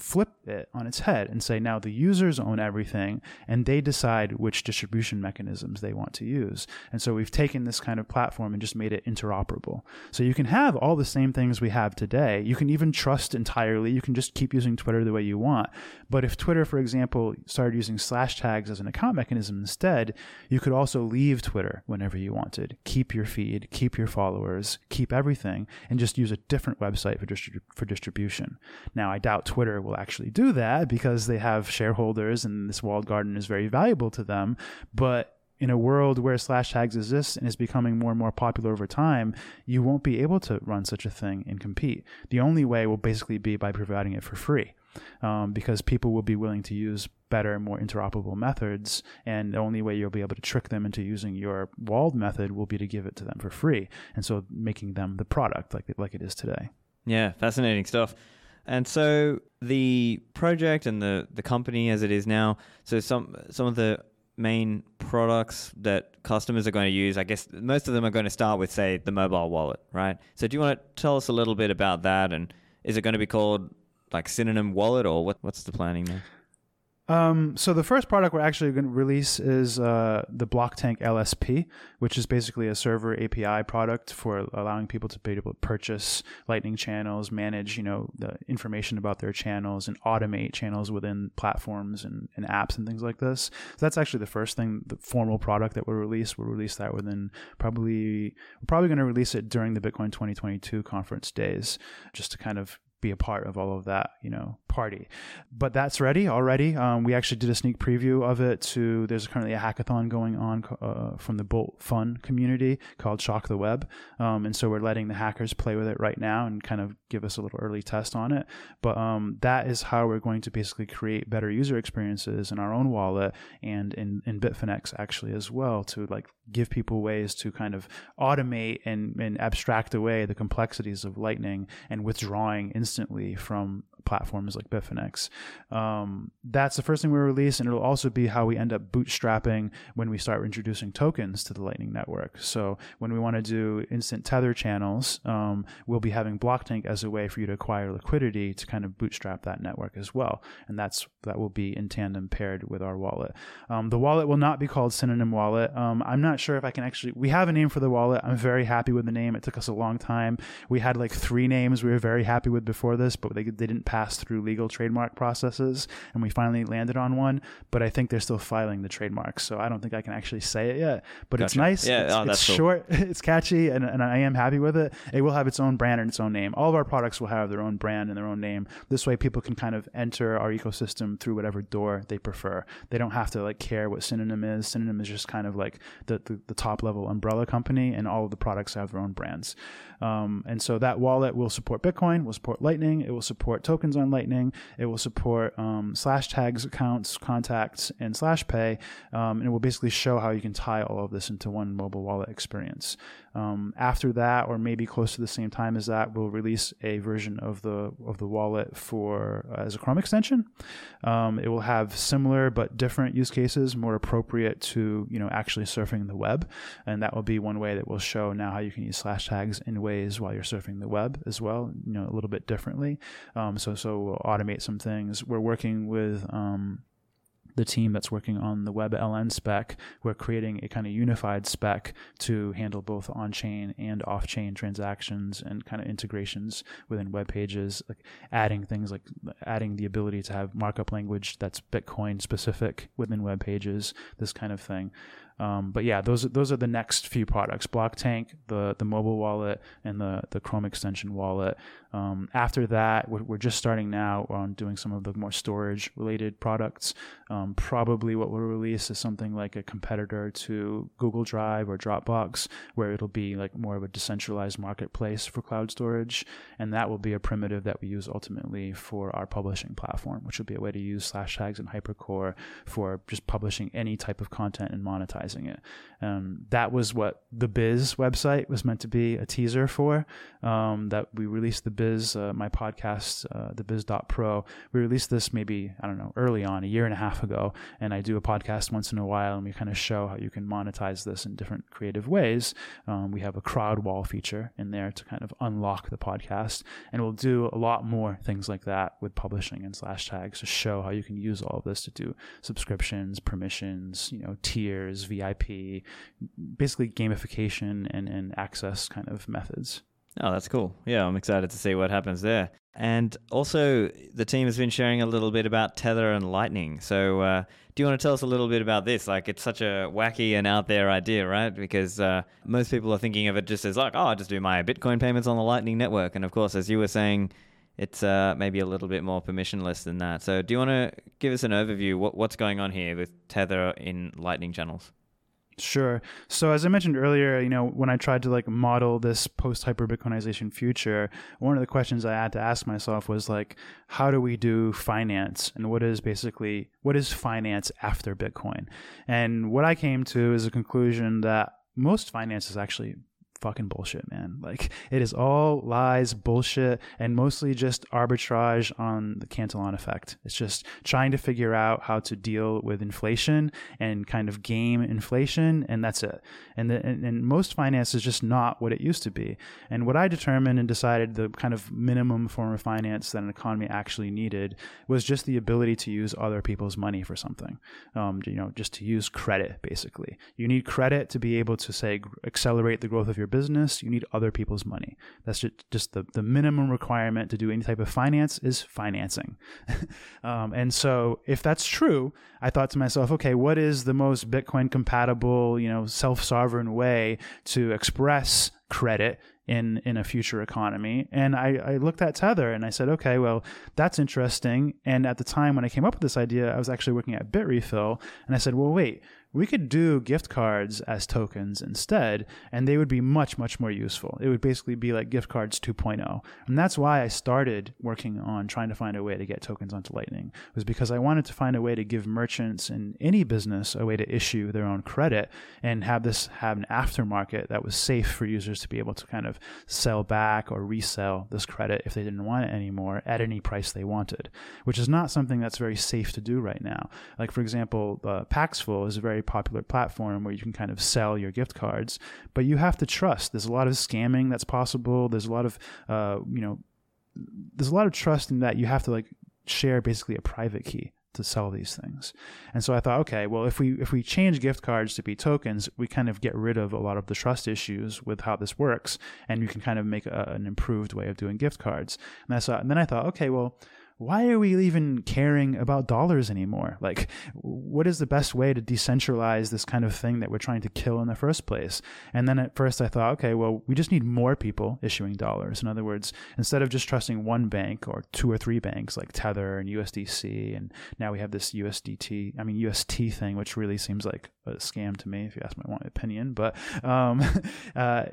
flip it on its head and say now the users own everything and they decide which distribution mechanisms they want to use. And so we've taken this kind of platform and just made it interoperable. So you can have all the same things we have today. You can even trust entirely. You can just keep using Twitter the way you want. But if Twitter, for example, started using slash tags as an account mechanism instead, you could also leave Twitter whenever you wanted. Keep your feed, keep your followers, keep everything, and just use a different website for, distrib- for distribution. Now, I doubt Twitter will actually do that because they have shareholders and this walled garden is very valuable to them. But in a world where slash tags exist and is becoming more and more popular over time, you won't be able to run such a thing and compete. The only way will basically be by providing it for free. Um, because people will be willing to use better more interoperable methods. And the only way you'll be able to trick them into using your walled method will be to give it to them for free. And so making them the product like, like it is today. Yeah, fascinating stuff. And so the project and the, the company as it is now, so some some of the main products that customers are going to use, I guess most of them are going to start with say the mobile wallet, right? So do you want to tell us a little bit about that and is it going to be called like Synonym Wallet or what what's the planning there? Um, so the first product we're actually going to release is uh, the Blocktank LSP, which is basically a server API product for allowing people to be able to purchase Lightning channels, manage you know the information about their channels, and automate channels within platforms and, and apps and things like this. So that's actually the first thing, the formal product that we'll release. We'll release that within probably we're probably going to release it during the Bitcoin 2022 conference days, just to kind of be a part of all of that, you know, party. But that's ready already. Um, we actually did a sneak preview of it. To there's currently a hackathon going on uh, from the Bolt Fun community called Shock the Web, um, and so we're letting the hackers play with it right now and kind of give us a little early test on it. But um, that is how we're going to basically create better user experiences in our own wallet and in in Bitfinex actually as well to like give people ways to kind of automate and, and abstract away the complexities of Lightning and withdrawing instantly from platforms like Bitfinex. Um, that's the first thing we release, and it'll also be how we end up bootstrapping when we start introducing tokens to the Lightning Network. So when we want to do instant tether channels, um, we'll be having Blocktank as a way for you to acquire liquidity to kind of bootstrap that network as well, and that's that will be in tandem paired with our wallet. Um, the wallet will not be called Synonym Wallet. Um, I'm not sure if I can actually. We have a name for the wallet. I'm very happy with the name. It took us a long time. We had like three names we were very happy with before this, but they, they didn't pass passed through legal trademark processes, and we finally landed on one. But I think they're still filing the trademarks, so I don't think I can actually say it yet. But gotcha. it's nice. Yeah, it's, oh, it's cool. short, it's catchy, and, and I am happy with it. It will have its own brand and its own name. All of our products will have their own brand and their own name. This way, people can kind of enter our ecosystem through whatever door they prefer. They don't have to like care what Synonym is. Synonym is just kind of like the, the, the top level umbrella company, and all of the products have their own brands. Um, and so that wallet will support Bitcoin, will support Lightning, it will support tokens on Lightning, it will support um, slash tags accounts, contacts, and slash pay. Um, and it will basically show how you can tie all of this into one mobile wallet experience. Um, after that, or maybe close to the same time as that, we'll release a version of the of the wallet for uh, as a Chrome extension. Um, it will have similar but different use cases, more appropriate to you know actually surfing the web, and that will be one way that will show now how you can use slash tags in ways while you're surfing the web as well, you know, a little bit differently. Um, so so we'll automate some things. We're working with um, the team that's working on the WebLN spec, we're creating a kind of unified spec to handle both on chain and off chain transactions and kind of integrations within web pages, like adding things like adding the ability to have markup language that's Bitcoin specific within web pages, this kind of thing. Um, but yeah, those those are the next few products: Blocktank, the the mobile wallet, and the the Chrome extension wallet. Um, after that, we're, we're, just starting now on doing some of the more storage related products. Um, probably what we'll release is something like a competitor to Google Drive or Dropbox, where it'll be like more of a decentralized marketplace for cloud storage, and that will be a primitive that we use ultimately for our publishing platform, which will be a way to use slash tags and hypercore for just publishing any type of content and monetizing it. Um, that was what the Biz website was meant to be a teaser for. Um, that we released the Biz, uh, my podcast, uh, the Biz.pro. We released this maybe, I don't know, early on, a year and a half ago. And I do a podcast once in a while and we kind of show how you can monetize this in different creative ways. Um, we have a crowd wall feature in there to kind of unlock the podcast. And we'll do a lot more things like that with publishing and slash tags to show how you can use all of this to do subscriptions, permissions, you know, tiers, VIP, basically gamification and, and access kind of methods. Oh, that's cool. Yeah, I'm excited to see what happens there. And also, the team has been sharing a little bit about Tether and Lightning. So, uh, do you want to tell us a little bit about this? Like, it's such a wacky and out there idea, right? Because uh, most people are thinking of it just as like, oh, I just do my Bitcoin payments on the Lightning network. And of course, as you were saying, it's uh, maybe a little bit more permissionless than that. So, do you want to give us an overview? What, what's going on here with Tether in Lightning channels? Sure. So as I mentioned earlier, you know, when I tried to like model this post hyper Bitcoinization future, one of the questions I had to ask myself was like, how do we do finance, and what is basically what is finance after Bitcoin? And what I came to is a conclusion that most finance is actually fucking bullshit, man. Like it is all lies, bullshit, and mostly just arbitrage on the Cantillon effect. It's just trying to figure out how to deal with inflation and kind of game inflation, and that's it. And, the, and, and most finance is just not what it used to be. And what I determined and decided the kind of minimum form of finance that an economy actually needed was just the ability to use other people's money for something. Um, you know, just to use credit, basically. You need credit to be able to say accelerate the growth of your business, you need other people's money. That's just, the, the minimum requirement to do any type of finance is financing. um, and so if that's true, I thought to myself, okay, what is the most Bitcoin compatible, you know, self-sovereign way to express credit in in a future economy. And I, I looked at Tether and I said, okay, well, that's interesting. And at the time when I came up with this idea, I was actually working at Bitrefill, and I said, well, wait, we could do gift cards as tokens instead, and they would be much, much more useful. It would basically be like gift cards 2.0. And that's why I started working on trying to find a way to get tokens onto Lightning, was because I wanted to find a way to give merchants in any business a way to issue their own credit and have this have an aftermarket that was safe for users to be able to kind of sell back or resell this credit if they didn't want it anymore at any price they wanted, which is not something that's very safe to do right now. Like, for example, uh, Paxful is a very very popular platform where you can kind of sell your gift cards, but you have to trust. There's a lot of scamming that's possible. There's a lot of, uh, you know, there's a lot of trust in that you have to like share basically a private key to sell these things. And so I thought, okay, well, if we if we change gift cards to be tokens, we kind of get rid of a lot of the trust issues with how this works, and you can kind of make a, an improved way of doing gift cards. And saw, and then I thought, okay, well, why are we even caring about dollars anymore? Like, what is the best way to decentralize this kind of thing that we're trying to kill in the first place? And then at first I thought, okay, well, we just need more people issuing dollars. In other words, instead of just trusting one bank or two or three banks like Tether and USDC, and now we have this USDT, I mean, UST thing, which really seems like a scam to me, if you ask my opinion. But um, uh,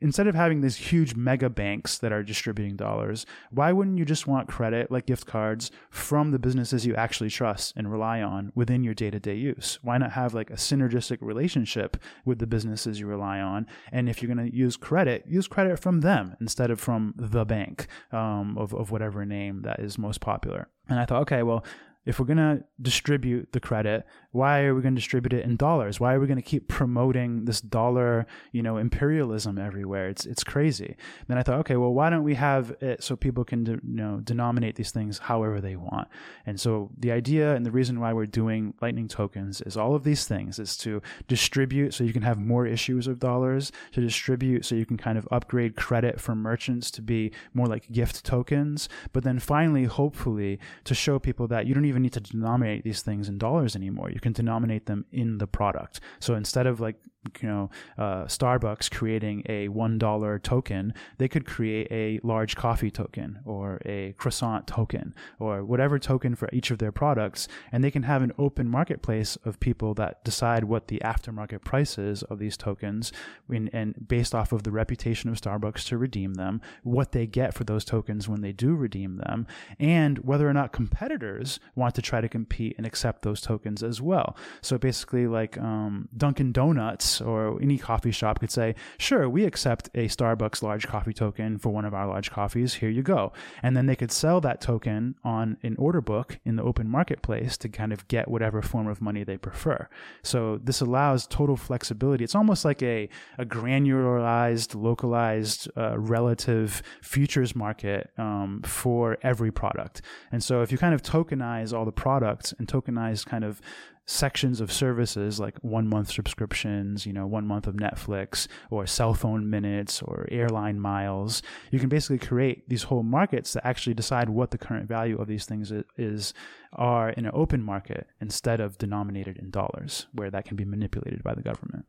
instead of having these huge mega banks that are distributing dollars, why wouldn't you just want credit like gift cards from the businesses you actually trust and rely on within your day to day use? Why not have like a synergistic relationship with the businesses you rely on? And if you're going to use credit, use credit from them instead of from the bank um, of, of whatever name that is most popular. And I thought, okay, well, if we're going to distribute the credit, why are we going to distribute it in dollars? Why are we going to keep promoting this dollar, you know, imperialism everywhere? It's it's crazy. Then I thought, okay, well, why don't we have it so people can, you know, denominate these things however they want? And so the idea and the reason why we're doing Lightning tokens is all of these things is to distribute so you can have more issues of dollars, to distribute so you can kind of upgrade credit for merchants to be more like gift tokens, but then finally, hopefully, to show people that you don't even need to denominate these things in dollars anymore. You can denominate them in the product. So instead of like you know uh, Starbucks creating a one dollar token, they could create a large coffee token or a croissant token or whatever token for each of their products, and they can have an open marketplace of people that decide what the aftermarket price is of these tokens, in, and based off of the reputation of Starbucks to redeem them, what they get for those tokens when they do redeem them, and whether or not competitors want to try to compete and accept those tokens as well. So basically, like um, Dunkin' Donuts or any coffee shop could say, sure, we accept a Starbucks large coffee token for one of our large coffees. Here you go. And then they could sell that token on an order book in the open marketplace to kind of get whatever form of money they prefer. So this allows total flexibility. It's almost like a, a granularized, localized, uh, relative futures market um, for every product. And so if you kind of tokenize all the products and tokenize kind of sections of services like one month subscriptions, you know, one month of Netflix or cell phone minutes or airline miles. You can basically create these whole markets that actually decide what the current value of these things is are in an open market instead of denominated in dollars, where that can be manipulated by the government.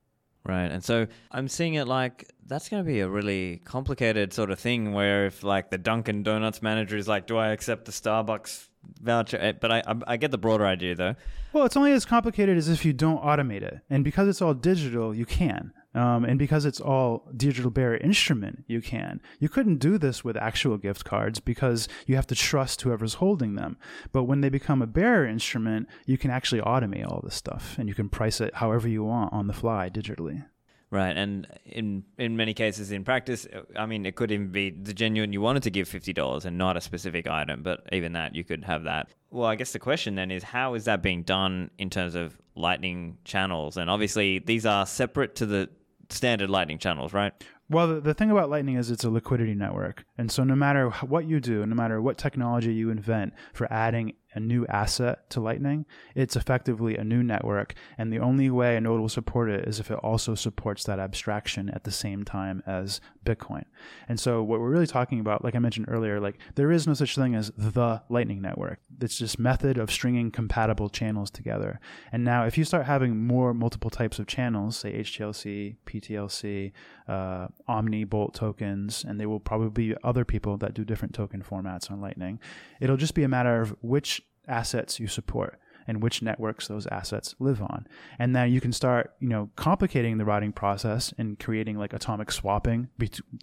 Right. And so I'm seeing it like that's going to be a really complicated sort of thing where if like the Dunkin' Donuts manager is like, do I accept the Starbucks voucher? Eh, but I, I get the broader idea though. Well, it's only as complicated as if you don't automate it. And because it's all digital, you can. Um, and because it's all digital bearer instrument, you can. You couldn't do this with actual gift cards because you have to trust whoever's holding them. But when they become a bearer instrument, you can actually automate all this stuff and you can price it however you want on the fly digitally. Right, and in in many cases in practice, uh, I mean, it could even be the genuine you wanted to give fifty dollars and not a specific item, but even that you could have that. Well, I guess the question then is how is that being done in terms of Lightning channels? And obviously, these are separate to the standard Lightning channels, right? Well, the, the thing about Lightning is it's a liquidity network. And so no matter what you do, no matter what technology you invent for adding a new asset to Lightning, it's effectively a new network. And the only way a node will support it is if it also supports that abstraction at the same time as Bitcoin. And so what we're really talking about, like I mentioned earlier, like there is no such thing as the Lightning Network. It's just method of stringing compatible channels together. And now if you start having more multiple types of channels, say HTLC, PTLC, uh, Omni Bolt tokens, and there will probably be other people that do different token formats on Lightning. It'll just be a matter of which assets you support and which networks those assets live on. And then you can start, you know, complicating the routing process and creating like atomic swapping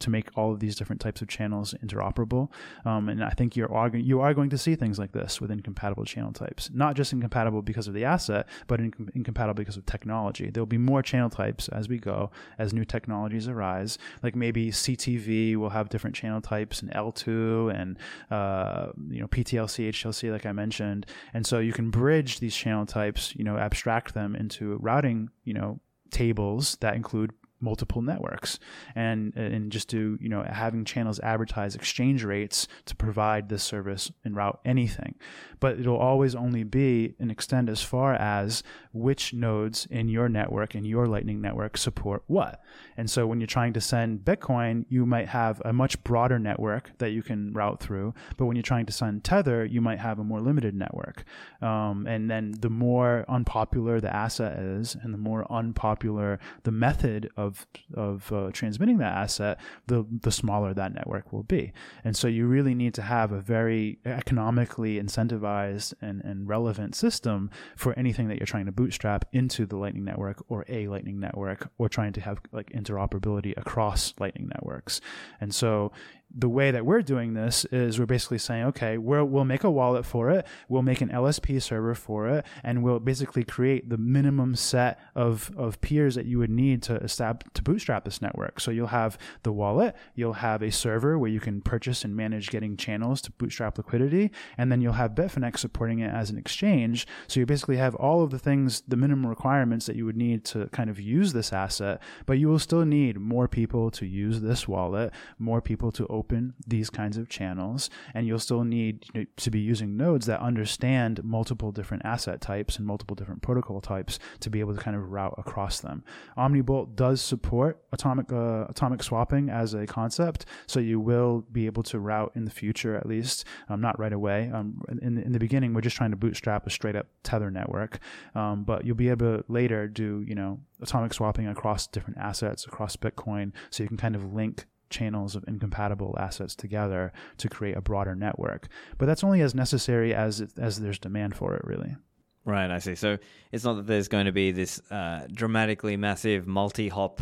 to make all of these different types of channels interoperable. Um, and I think you're you are going to see things like this with incompatible channel types, not just incompatible because of the asset, but incompatible because of technology. There'll be more channel types as we go, as new technologies arise. Like maybe CTV will have different channel types and eltoo and uh, you know PTLC, HTLC, like I mentioned. And so you can bridge these channel types, you know, abstract them into routing, you know, tables that include multiple networks. And and just to you know having channels advertise exchange rates to provide this service and route anything. But it'll always only be and extend as far as which nodes in your network in your lightning network support what. And so when you're trying to send bitcoin you might have a much broader network that you can route through. But when you're trying to send tether you might have a more limited network. Um, and then the more unpopular the asset is and the more unpopular the method of of of uh, transmitting that asset, the the smaller that network will be. And so you really need to have a very economically incentivized and, and relevant system for anything that you're trying to bootstrap into the Lightning Network or a Lightning Network or trying to have like interoperability across Lightning networks. And so the way that we're doing this is we're basically saying, okay, we will make a wallet for it, we'll make an LSP server for it, and we'll basically create the minimum set of, of peers that you would need to establish to bootstrap this network. So you'll have the wallet, you'll have a server where you can purchase and manage getting channels to bootstrap liquidity, and then you'll have Bitfinex supporting it as an exchange. So you basically have all of the things, the minimum requirements that you would need to kind of use this asset, but you will still need more people to use this wallet, more people to open these kinds of channels, and you'll still need to be using nodes that understand multiple different asset types and multiple different protocol types to be able to kind of route across them. Omnibolt does support atomic uh, atomic swapping as a concept, so you will be able to route in the future at least, um, not right away. Um, in, in the beginning, we're just trying to bootstrap a straight up tether network, um, but you'll be able to later do you know atomic swapping across different assets across Bitcoin, so you can kind of link channels of incompatible assets together to create a broader network. But that's only as necessary as it, as there's demand for it, really. Right, I see. So it's not that there's going to be this uh, dramatically massive multi-hop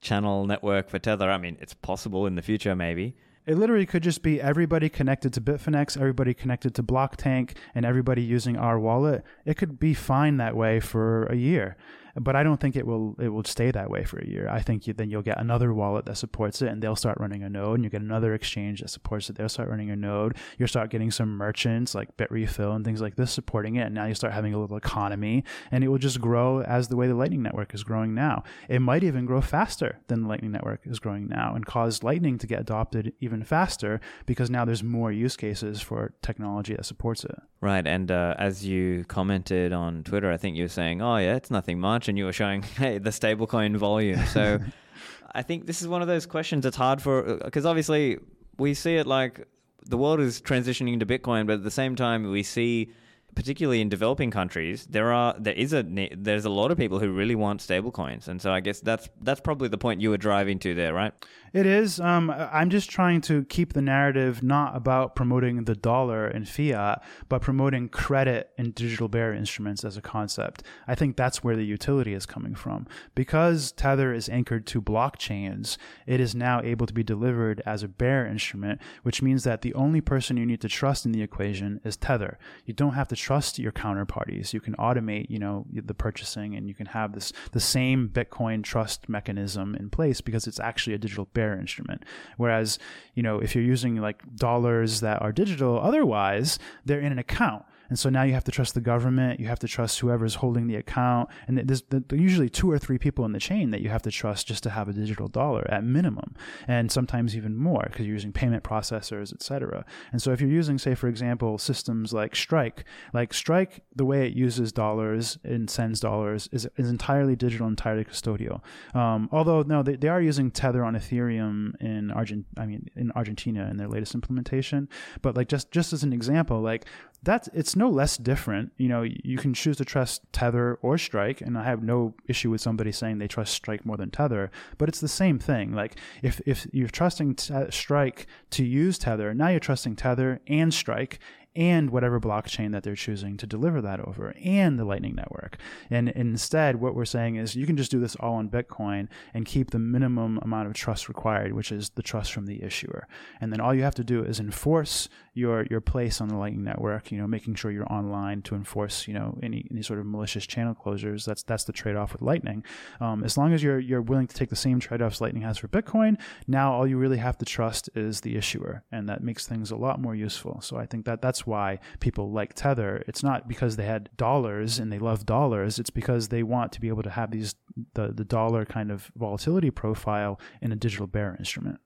channel network for Tether. I mean, it's possible in the future, maybe. It literally could just be everybody connected to Bitfinex, everybody connected to Blocktank, and everybody using our wallet. It could be fine that way for a year but I don't think it will it will stay that way for a year. I think you, then you'll get another wallet that supports it, and they'll start running a node, and you get another exchange that supports it. They'll start running a node. You'll start getting some merchants like Bitrefill and things like this supporting it, and now you start having a little economy, and it will just grow as the way the Lightning Network is growing now. It might even grow faster than the Lightning Network is growing now, and cause Lightning to get adopted even faster because now there's more use cases for technology that supports it. Right, and uh, as you commented on Twitter, I think you were saying, "Oh yeah, it's nothing much," and you were showing, "Hey, the stablecoin volume." So, I think this is one of those questions that's hard for uh, because obviously we see it like the world is transitioning to Bitcoin, but at the same time we see particularly in developing countries, there are there is a there's a lot of people who really want stablecoins, and so I guess that's that's probably the point you were driving to there, right? It is. Um, I'm just trying to keep the narrative not about promoting the dollar and fiat, but promoting credit and digital bearer instruments as a concept. I think that's where the utility is coming from. Because Tether is anchored to blockchains, it is now able to be delivered as a bearer instrument, which means that the only person you need to trust in the equation is Tether. You don't have to trust your counterparties. You can automate, you know, the purchasing, and you can have this the same Bitcoin trust mechanism in place because it's actually a digital bearer bearer instrument. Whereas, you know, if you're using like dollars that are digital, otherwise they're in an account. And so now you have to trust the government, you have to trust whoever's holding the account, and there's, there's usually two or three people in the chain that you have to trust just to have a digital dollar at minimum, and sometimes even more because you're using payment processors, etc. And so if you're using, say, for example, systems like Strike, like Strike, the way it uses dollars and sends dollars is, is entirely digital, entirely custodial. Um, although no, they, they are using Tether on Ethereum in Argent, I mean in Argentina in their latest implementation. But like just just as an example, like that's it's no less different. You know, you can choose to trust Tether or Strike, and I have no issue with somebody saying they trust Strike more than Tether. But it's the same thing. Like if if you're trusting Strike to use Tether, now you're trusting Tether and Strike, and whatever blockchain that they're choosing to deliver that over and the Lightning Network. And instead, what we're saying is you can just do this all on Bitcoin and keep the minimum amount of trust required, which is the trust from the issuer. And then all you have to do is enforce your your place on the Lightning Network, you know, making sure you're online to enforce, you know, any any sort of malicious channel closures. That's that's the trade-off with Lightning. Um, as long as you're you're willing to take the same trade-offs Lightning has for Bitcoin, now all you really have to trust is the issuer, and that makes things a lot more useful. So I think that that's that's why people like Tether. It's not because they had dollars and they love dollars. It's because they want to be able to have these the, the dollar kind of volatility profile in a digital bearer instrument.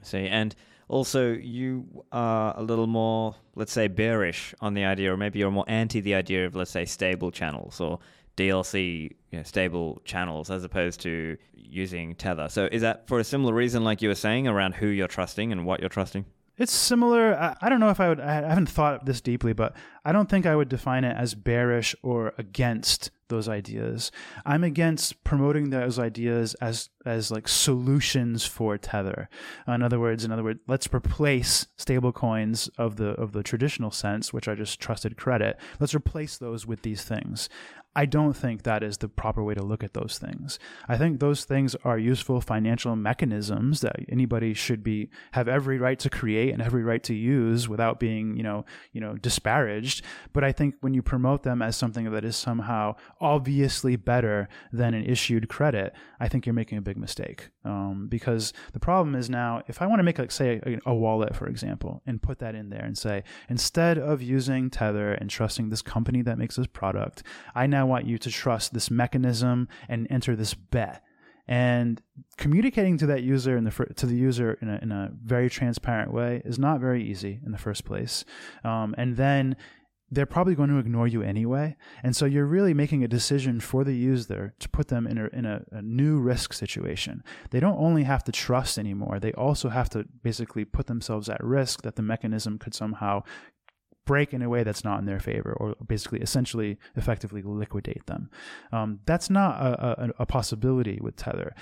I see. And also, you are a little more, let's say, bearish on the idea, or maybe you're more anti the idea of, let's say, stable channels or DLC you know, stable channels as opposed to using Tether. So, is that for a similar reason, like you were saying, around who you're trusting and what you're trusting? It's similar. I, I, don't know if I would. I haven't thought this deeply, but I don't think I would define it as bearish or against those ideas. I'm against promoting those ideas as as like solutions for Tether. Uh, in other words, in other words, let's replace stablecoins of the of the traditional sense, which are just trusted credit. Let's replace those with these things. I don't think that is the proper way to look at those things. I think those things are useful financial mechanisms that anybody should be have every right to create and every right to use without being, you know, you know, disparaged. But I think when you promote them as something that is somehow obviously better than an issued credit, I think you're making a big mistake. Um, because the problem is now, if I want to make like say a, a wallet, for example, and put that in there and say instead of using Tether and trusting this company that makes this product, I now want you to trust this mechanism and enter this bet and communicating to that user in the to the user in a, in a very transparent way is not very easy in the first place um, and then they're probably going to ignore you anyway. And so you're really making a decision for the user to put them in a, in a, a, new risk situation. They don't only have to trust anymore, they also have to basically put themselves at risk that the mechanism could somehow break in a way that's not in their favor, or basically, essentially, effectively liquidate them. Um, that's not a, a, a, possibility with Tether.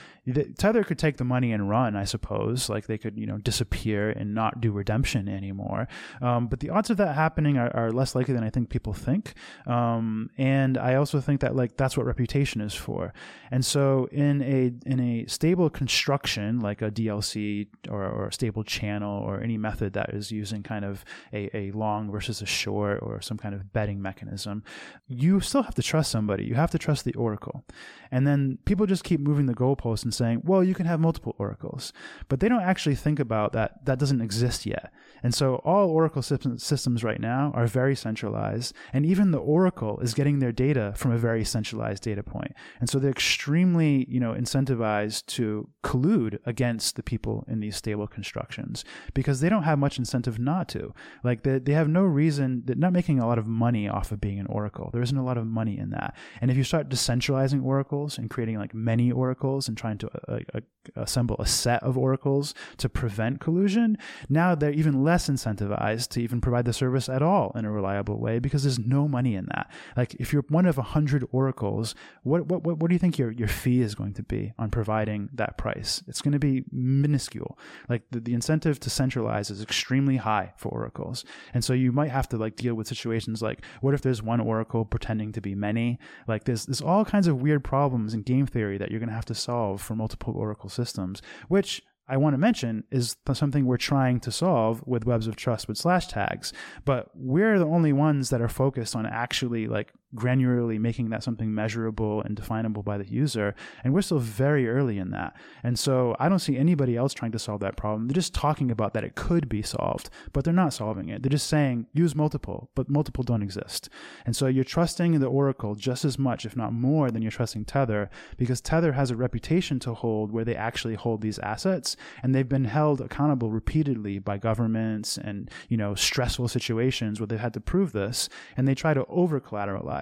Tether could take the money and run, I suppose. Like they could, you know, disappear and not do redemption anymore. Um, but the odds of that happening are, are, less likely than I think people think. Um, and I also think that like that's what reputation is for. And so in a in a stable construction like a DLC or, or a stable channel or any method that is using kind of a, a long versus a short or some kind of betting mechanism, you still have to trust somebody. You have to trust the oracle. And then people just keep moving the goalposts and saying, well, you can have multiple oracles. But they don't actually think about that. That doesn't exist yet. And so all oracle systems right now are very centralized. And even the oracle is getting their data from a very centralized data point. And so they're extremely, you know, incentivized to collude against the people in these stable constructions because they don't have much incentive not to. Like they, they have no reason, they're not making a lot of money off of being an oracle. There isn't a lot of money in that. And if you start decentralizing oracles and creating like many oracles and trying to uh, uh, assemble a set of oracles to prevent collusion, now they're even less incentivized to even provide the service at all in a reliable way because there's no money in that. Like if you're one of a hundred oracles, what, what, what, what do you think your, your fee is going to be on providing that price? It's going to be minuscule. Like the, the incentive to centralize is extremely high for oracles. And so you might might have to like deal with situations like what if there's one oracle pretending to be many? Like there's there's all kinds of weird problems in game theory that you're going to have to solve for multiple oracle systems which I want to mention is something we're trying to solve with webs of trust with slash tags, but we're the only ones that are focused on actually like granularly making that something measurable and definable by the user. And we're still very early in that. And so I don't see anybody else trying to solve that problem. They're just talking about that it could be solved, but they're not solving it. They're just saying use multiple, but multiple don't exist. And so you're trusting the Oracle just as much, if not more, than you're trusting Tether because Tether has a reputation to hold where they actually hold these assets and they've been held accountable repeatedly by governments and you know stressful situations where they've had to prove this and they try to over collateralize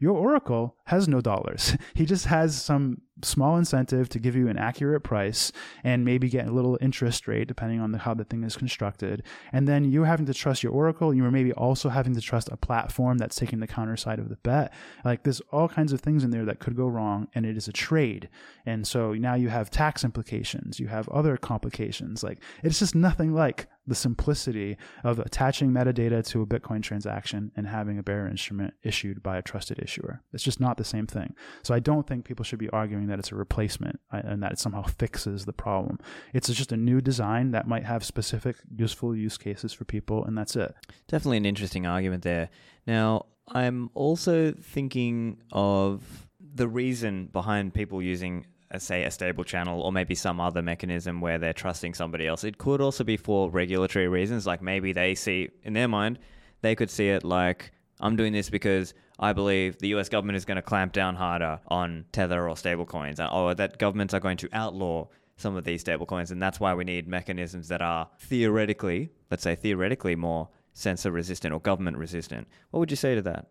your oracle has no dollars. He just has some small incentive to give you an accurate price and maybe get a little interest rate depending on the, how the thing is constructed. And then you're having to trust your Oracle. You are maybe also having to trust a platform that's taking the counter side of the bet. Like there's all kinds of things in there that could go wrong, and it is a trade. And so now you have tax implications, you have other complications. Like it's just nothing like the simplicity of attaching metadata to a Bitcoin transaction and having a bearer instrument issued by a trusted issuer. It's just not the same thing. So I don't think people should be arguing that it's a replacement uh, and that it somehow fixes the problem. It's just a new design that might have specific useful use cases for people, and that's it. Definitely an interesting argument there. Now, I'm also thinking of the reason behind people using a, say a stable channel or maybe some other mechanism where they're trusting somebody else. It could also be for regulatory reasons, like maybe they see in their mind they could see it like I'm doing this because I believe the US government is going to clamp down harder on Tether or stablecoins, uh, or that governments are going to outlaw some of these stablecoins, and that's why we need mechanisms that are theoretically, let's say theoretically, more censor resistant or government resistant. What would you say to that?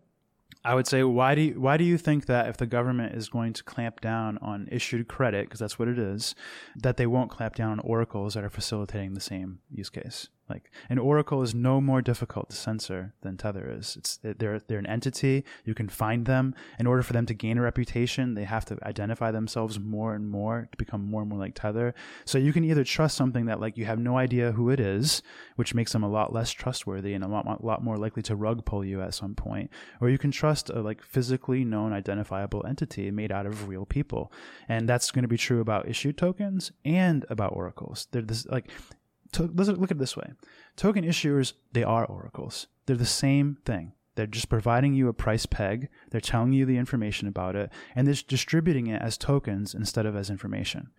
I would say, why do you, why do you think that if the government is going to clamp down on issued credit, because that's what it is, that they won't clamp down on oracles that are facilitating the same use case? Like an oracle is no more difficult to censor than Tether is. It's they're they're an entity. You can find them. In order for them to gain a reputation, they have to identify themselves more and more to become more and more like Tether. So you can either trust something that like you have no idea who it is, which makes them a lot less trustworthy and a lot, lot more likely to rug pull you at some point, or you can trust a like physically known identifiable entity made out of real people. And that's going to be true about issued tokens and about oracles. They're this like to, let's look at it this way. Token issuers, they are oracles. They're the same thing. They're just providing you a price peg. They're telling you the information about it, and they're distributing it as tokens instead of as information.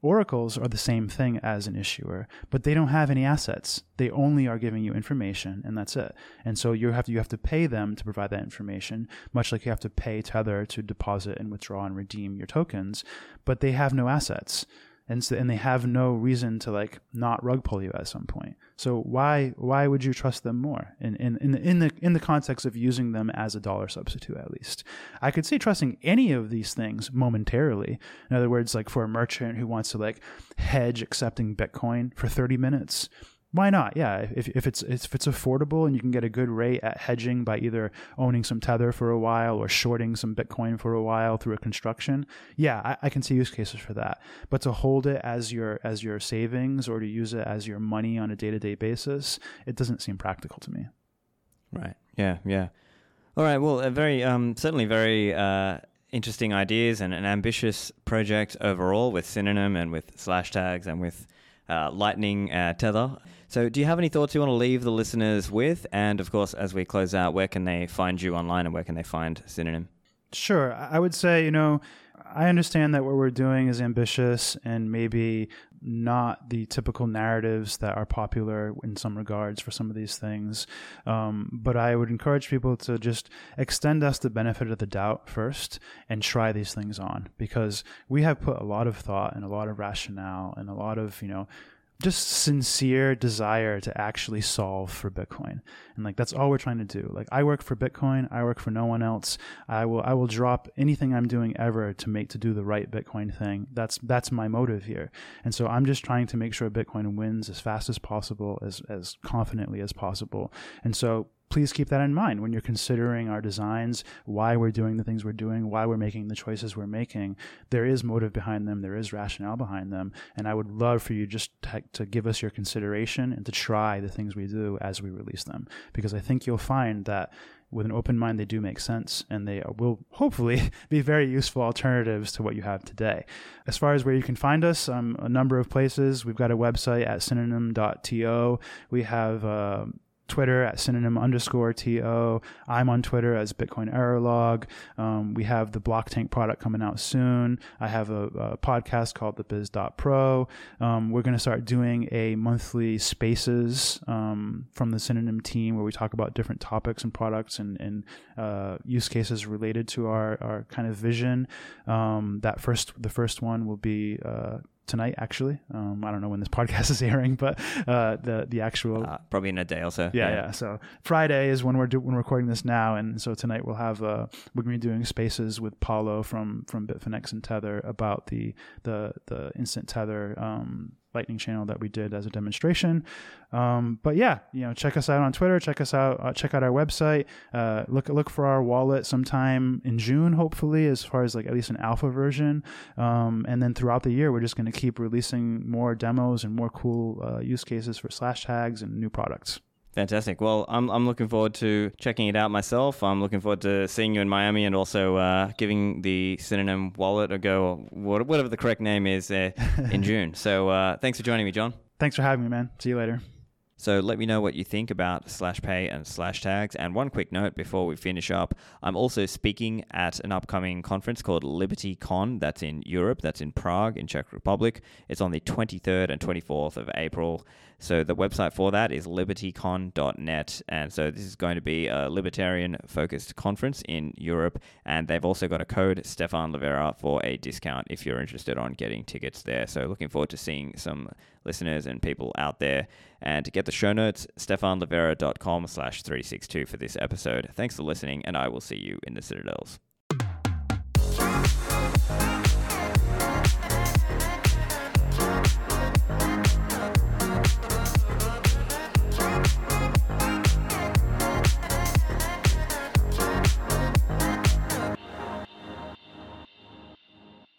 Oracles are the same thing as an issuer, but they don't have any assets. They only are giving you information, and that's it. And so you have to you have to pay them to provide that information, much like you have to pay Tether to deposit and withdraw and redeem your tokens. But they have no assets and so, and they have no reason to like not rug pull you at some point. So why why would you trust them more in in in the, in the in the context of using them as a dollar substitute at least? I could see trusting any of these things momentarily. In other words, like for a merchant who wants to like hedge accepting Bitcoin for 30 minutes, why not? Yeah, if, if it's if it's affordable and you can get a good rate at hedging by either owning some tether for a while or shorting some Bitcoin for a while through a construction, yeah, I, I, can see use cases for that. But to hold it as your as your savings or to use it as your money on a day to day basis, it doesn't seem practical to me. Right. Yeah. Yeah. All right. Well, a very um, certainly very uh, interesting ideas and an ambitious project overall with Synonym and with Slashtags and with uh, Lightning uh, Tether. So, do you have any thoughts you want to leave the listeners with? And of course, as we close out, where can they find you online and where can they find Synonym? Sure. I would say, you know, I understand that what we're doing is ambitious and maybe not the typical narratives that are popular in some regards for some of these things. Um, but I would encourage people to just extend us the benefit of the doubt first and try these things on because we have put a lot of thought and a lot of rationale and a lot of, you know, just sincere desire to actually solve for Bitcoin. And like that's all we're trying to do. Like I work for Bitcoin, I work for no one else. I will I will drop anything I'm doing ever to make to do the right Bitcoin thing. That's that's my motive here. And so I'm just trying to make sure Bitcoin wins as fast as possible, as as confidently as possible. And so please keep that in mind when you're considering our designs, why we're doing the things we're doing, why we're making the choices we're making. There is motive behind them, there is rationale behind them, and I would love for you just to, to give us your consideration and to try the things we do as we release them, because I think you'll find that with an open mind, they do make sense and they will hopefully be very useful alternatives to what you have today. As far as where you can find us, um, a number of places. We've got a website at synonym.to. We have uh, Twitter at synonym underscore TO. I'm on Twitter as Bitcoin Error Log. Um, we have the Blocktank product coming out soon. I have a, a podcast called the Biz.pro. Um, we're going to start doing a monthly spaces um, from the Synonym team where we talk about different topics and products and, and uh, use cases related to our, our kind of vision. Um, that first, the first one will be uh, tonight actually. Um, i don't know when this podcast is airing but uh, the the actual uh, probably in a day or so. Yeah, yeah. yeah, so friday is when we're do- when we're recording this now and so tonight we'll have uh, we're going to be doing spaces with Paolo from from bitfinex and tether about the the the instant tether um, lightning channel that we did as a demonstration. Um, but yeah, you know, check us out on Twitter. Check us out. Uh, check out our website. Uh, look look for our wallet sometime in June, hopefully, as far as like at least an alpha version. Um, and then throughout the year, we're just going to keep releasing more demos and more cool uh, use cases for Slashtags and new products. Fantastic. Well, I'm, I'm looking forward to checking it out myself. I'm looking forward to seeing you in Miami and also uh, giving the Synonym wallet a go, or whatever the correct name is, uh, in June. So uh, thanks for joining me, John. Thanks for having me, man. See you later. So let me know what you think about slash pay and Slashtags. And one quick note before we finish up I'm also speaking at an upcoming conference called Liberty Con. That's in Europe, that's in Prague, in Czech Republic. It's on the 23rd and 24th of April. So the website for that is libertycon.net. And so this is going to be a libertarian focused conference in Europe. And they've also got a code, Stephan Livera, for a discount if you're interested on getting tickets there. So looking forward to seeing some listeners and people out there. And to get the show notes, stephanlivera.com slash 362 for this episode. Thanks for listening, and I will see you in the Citadels.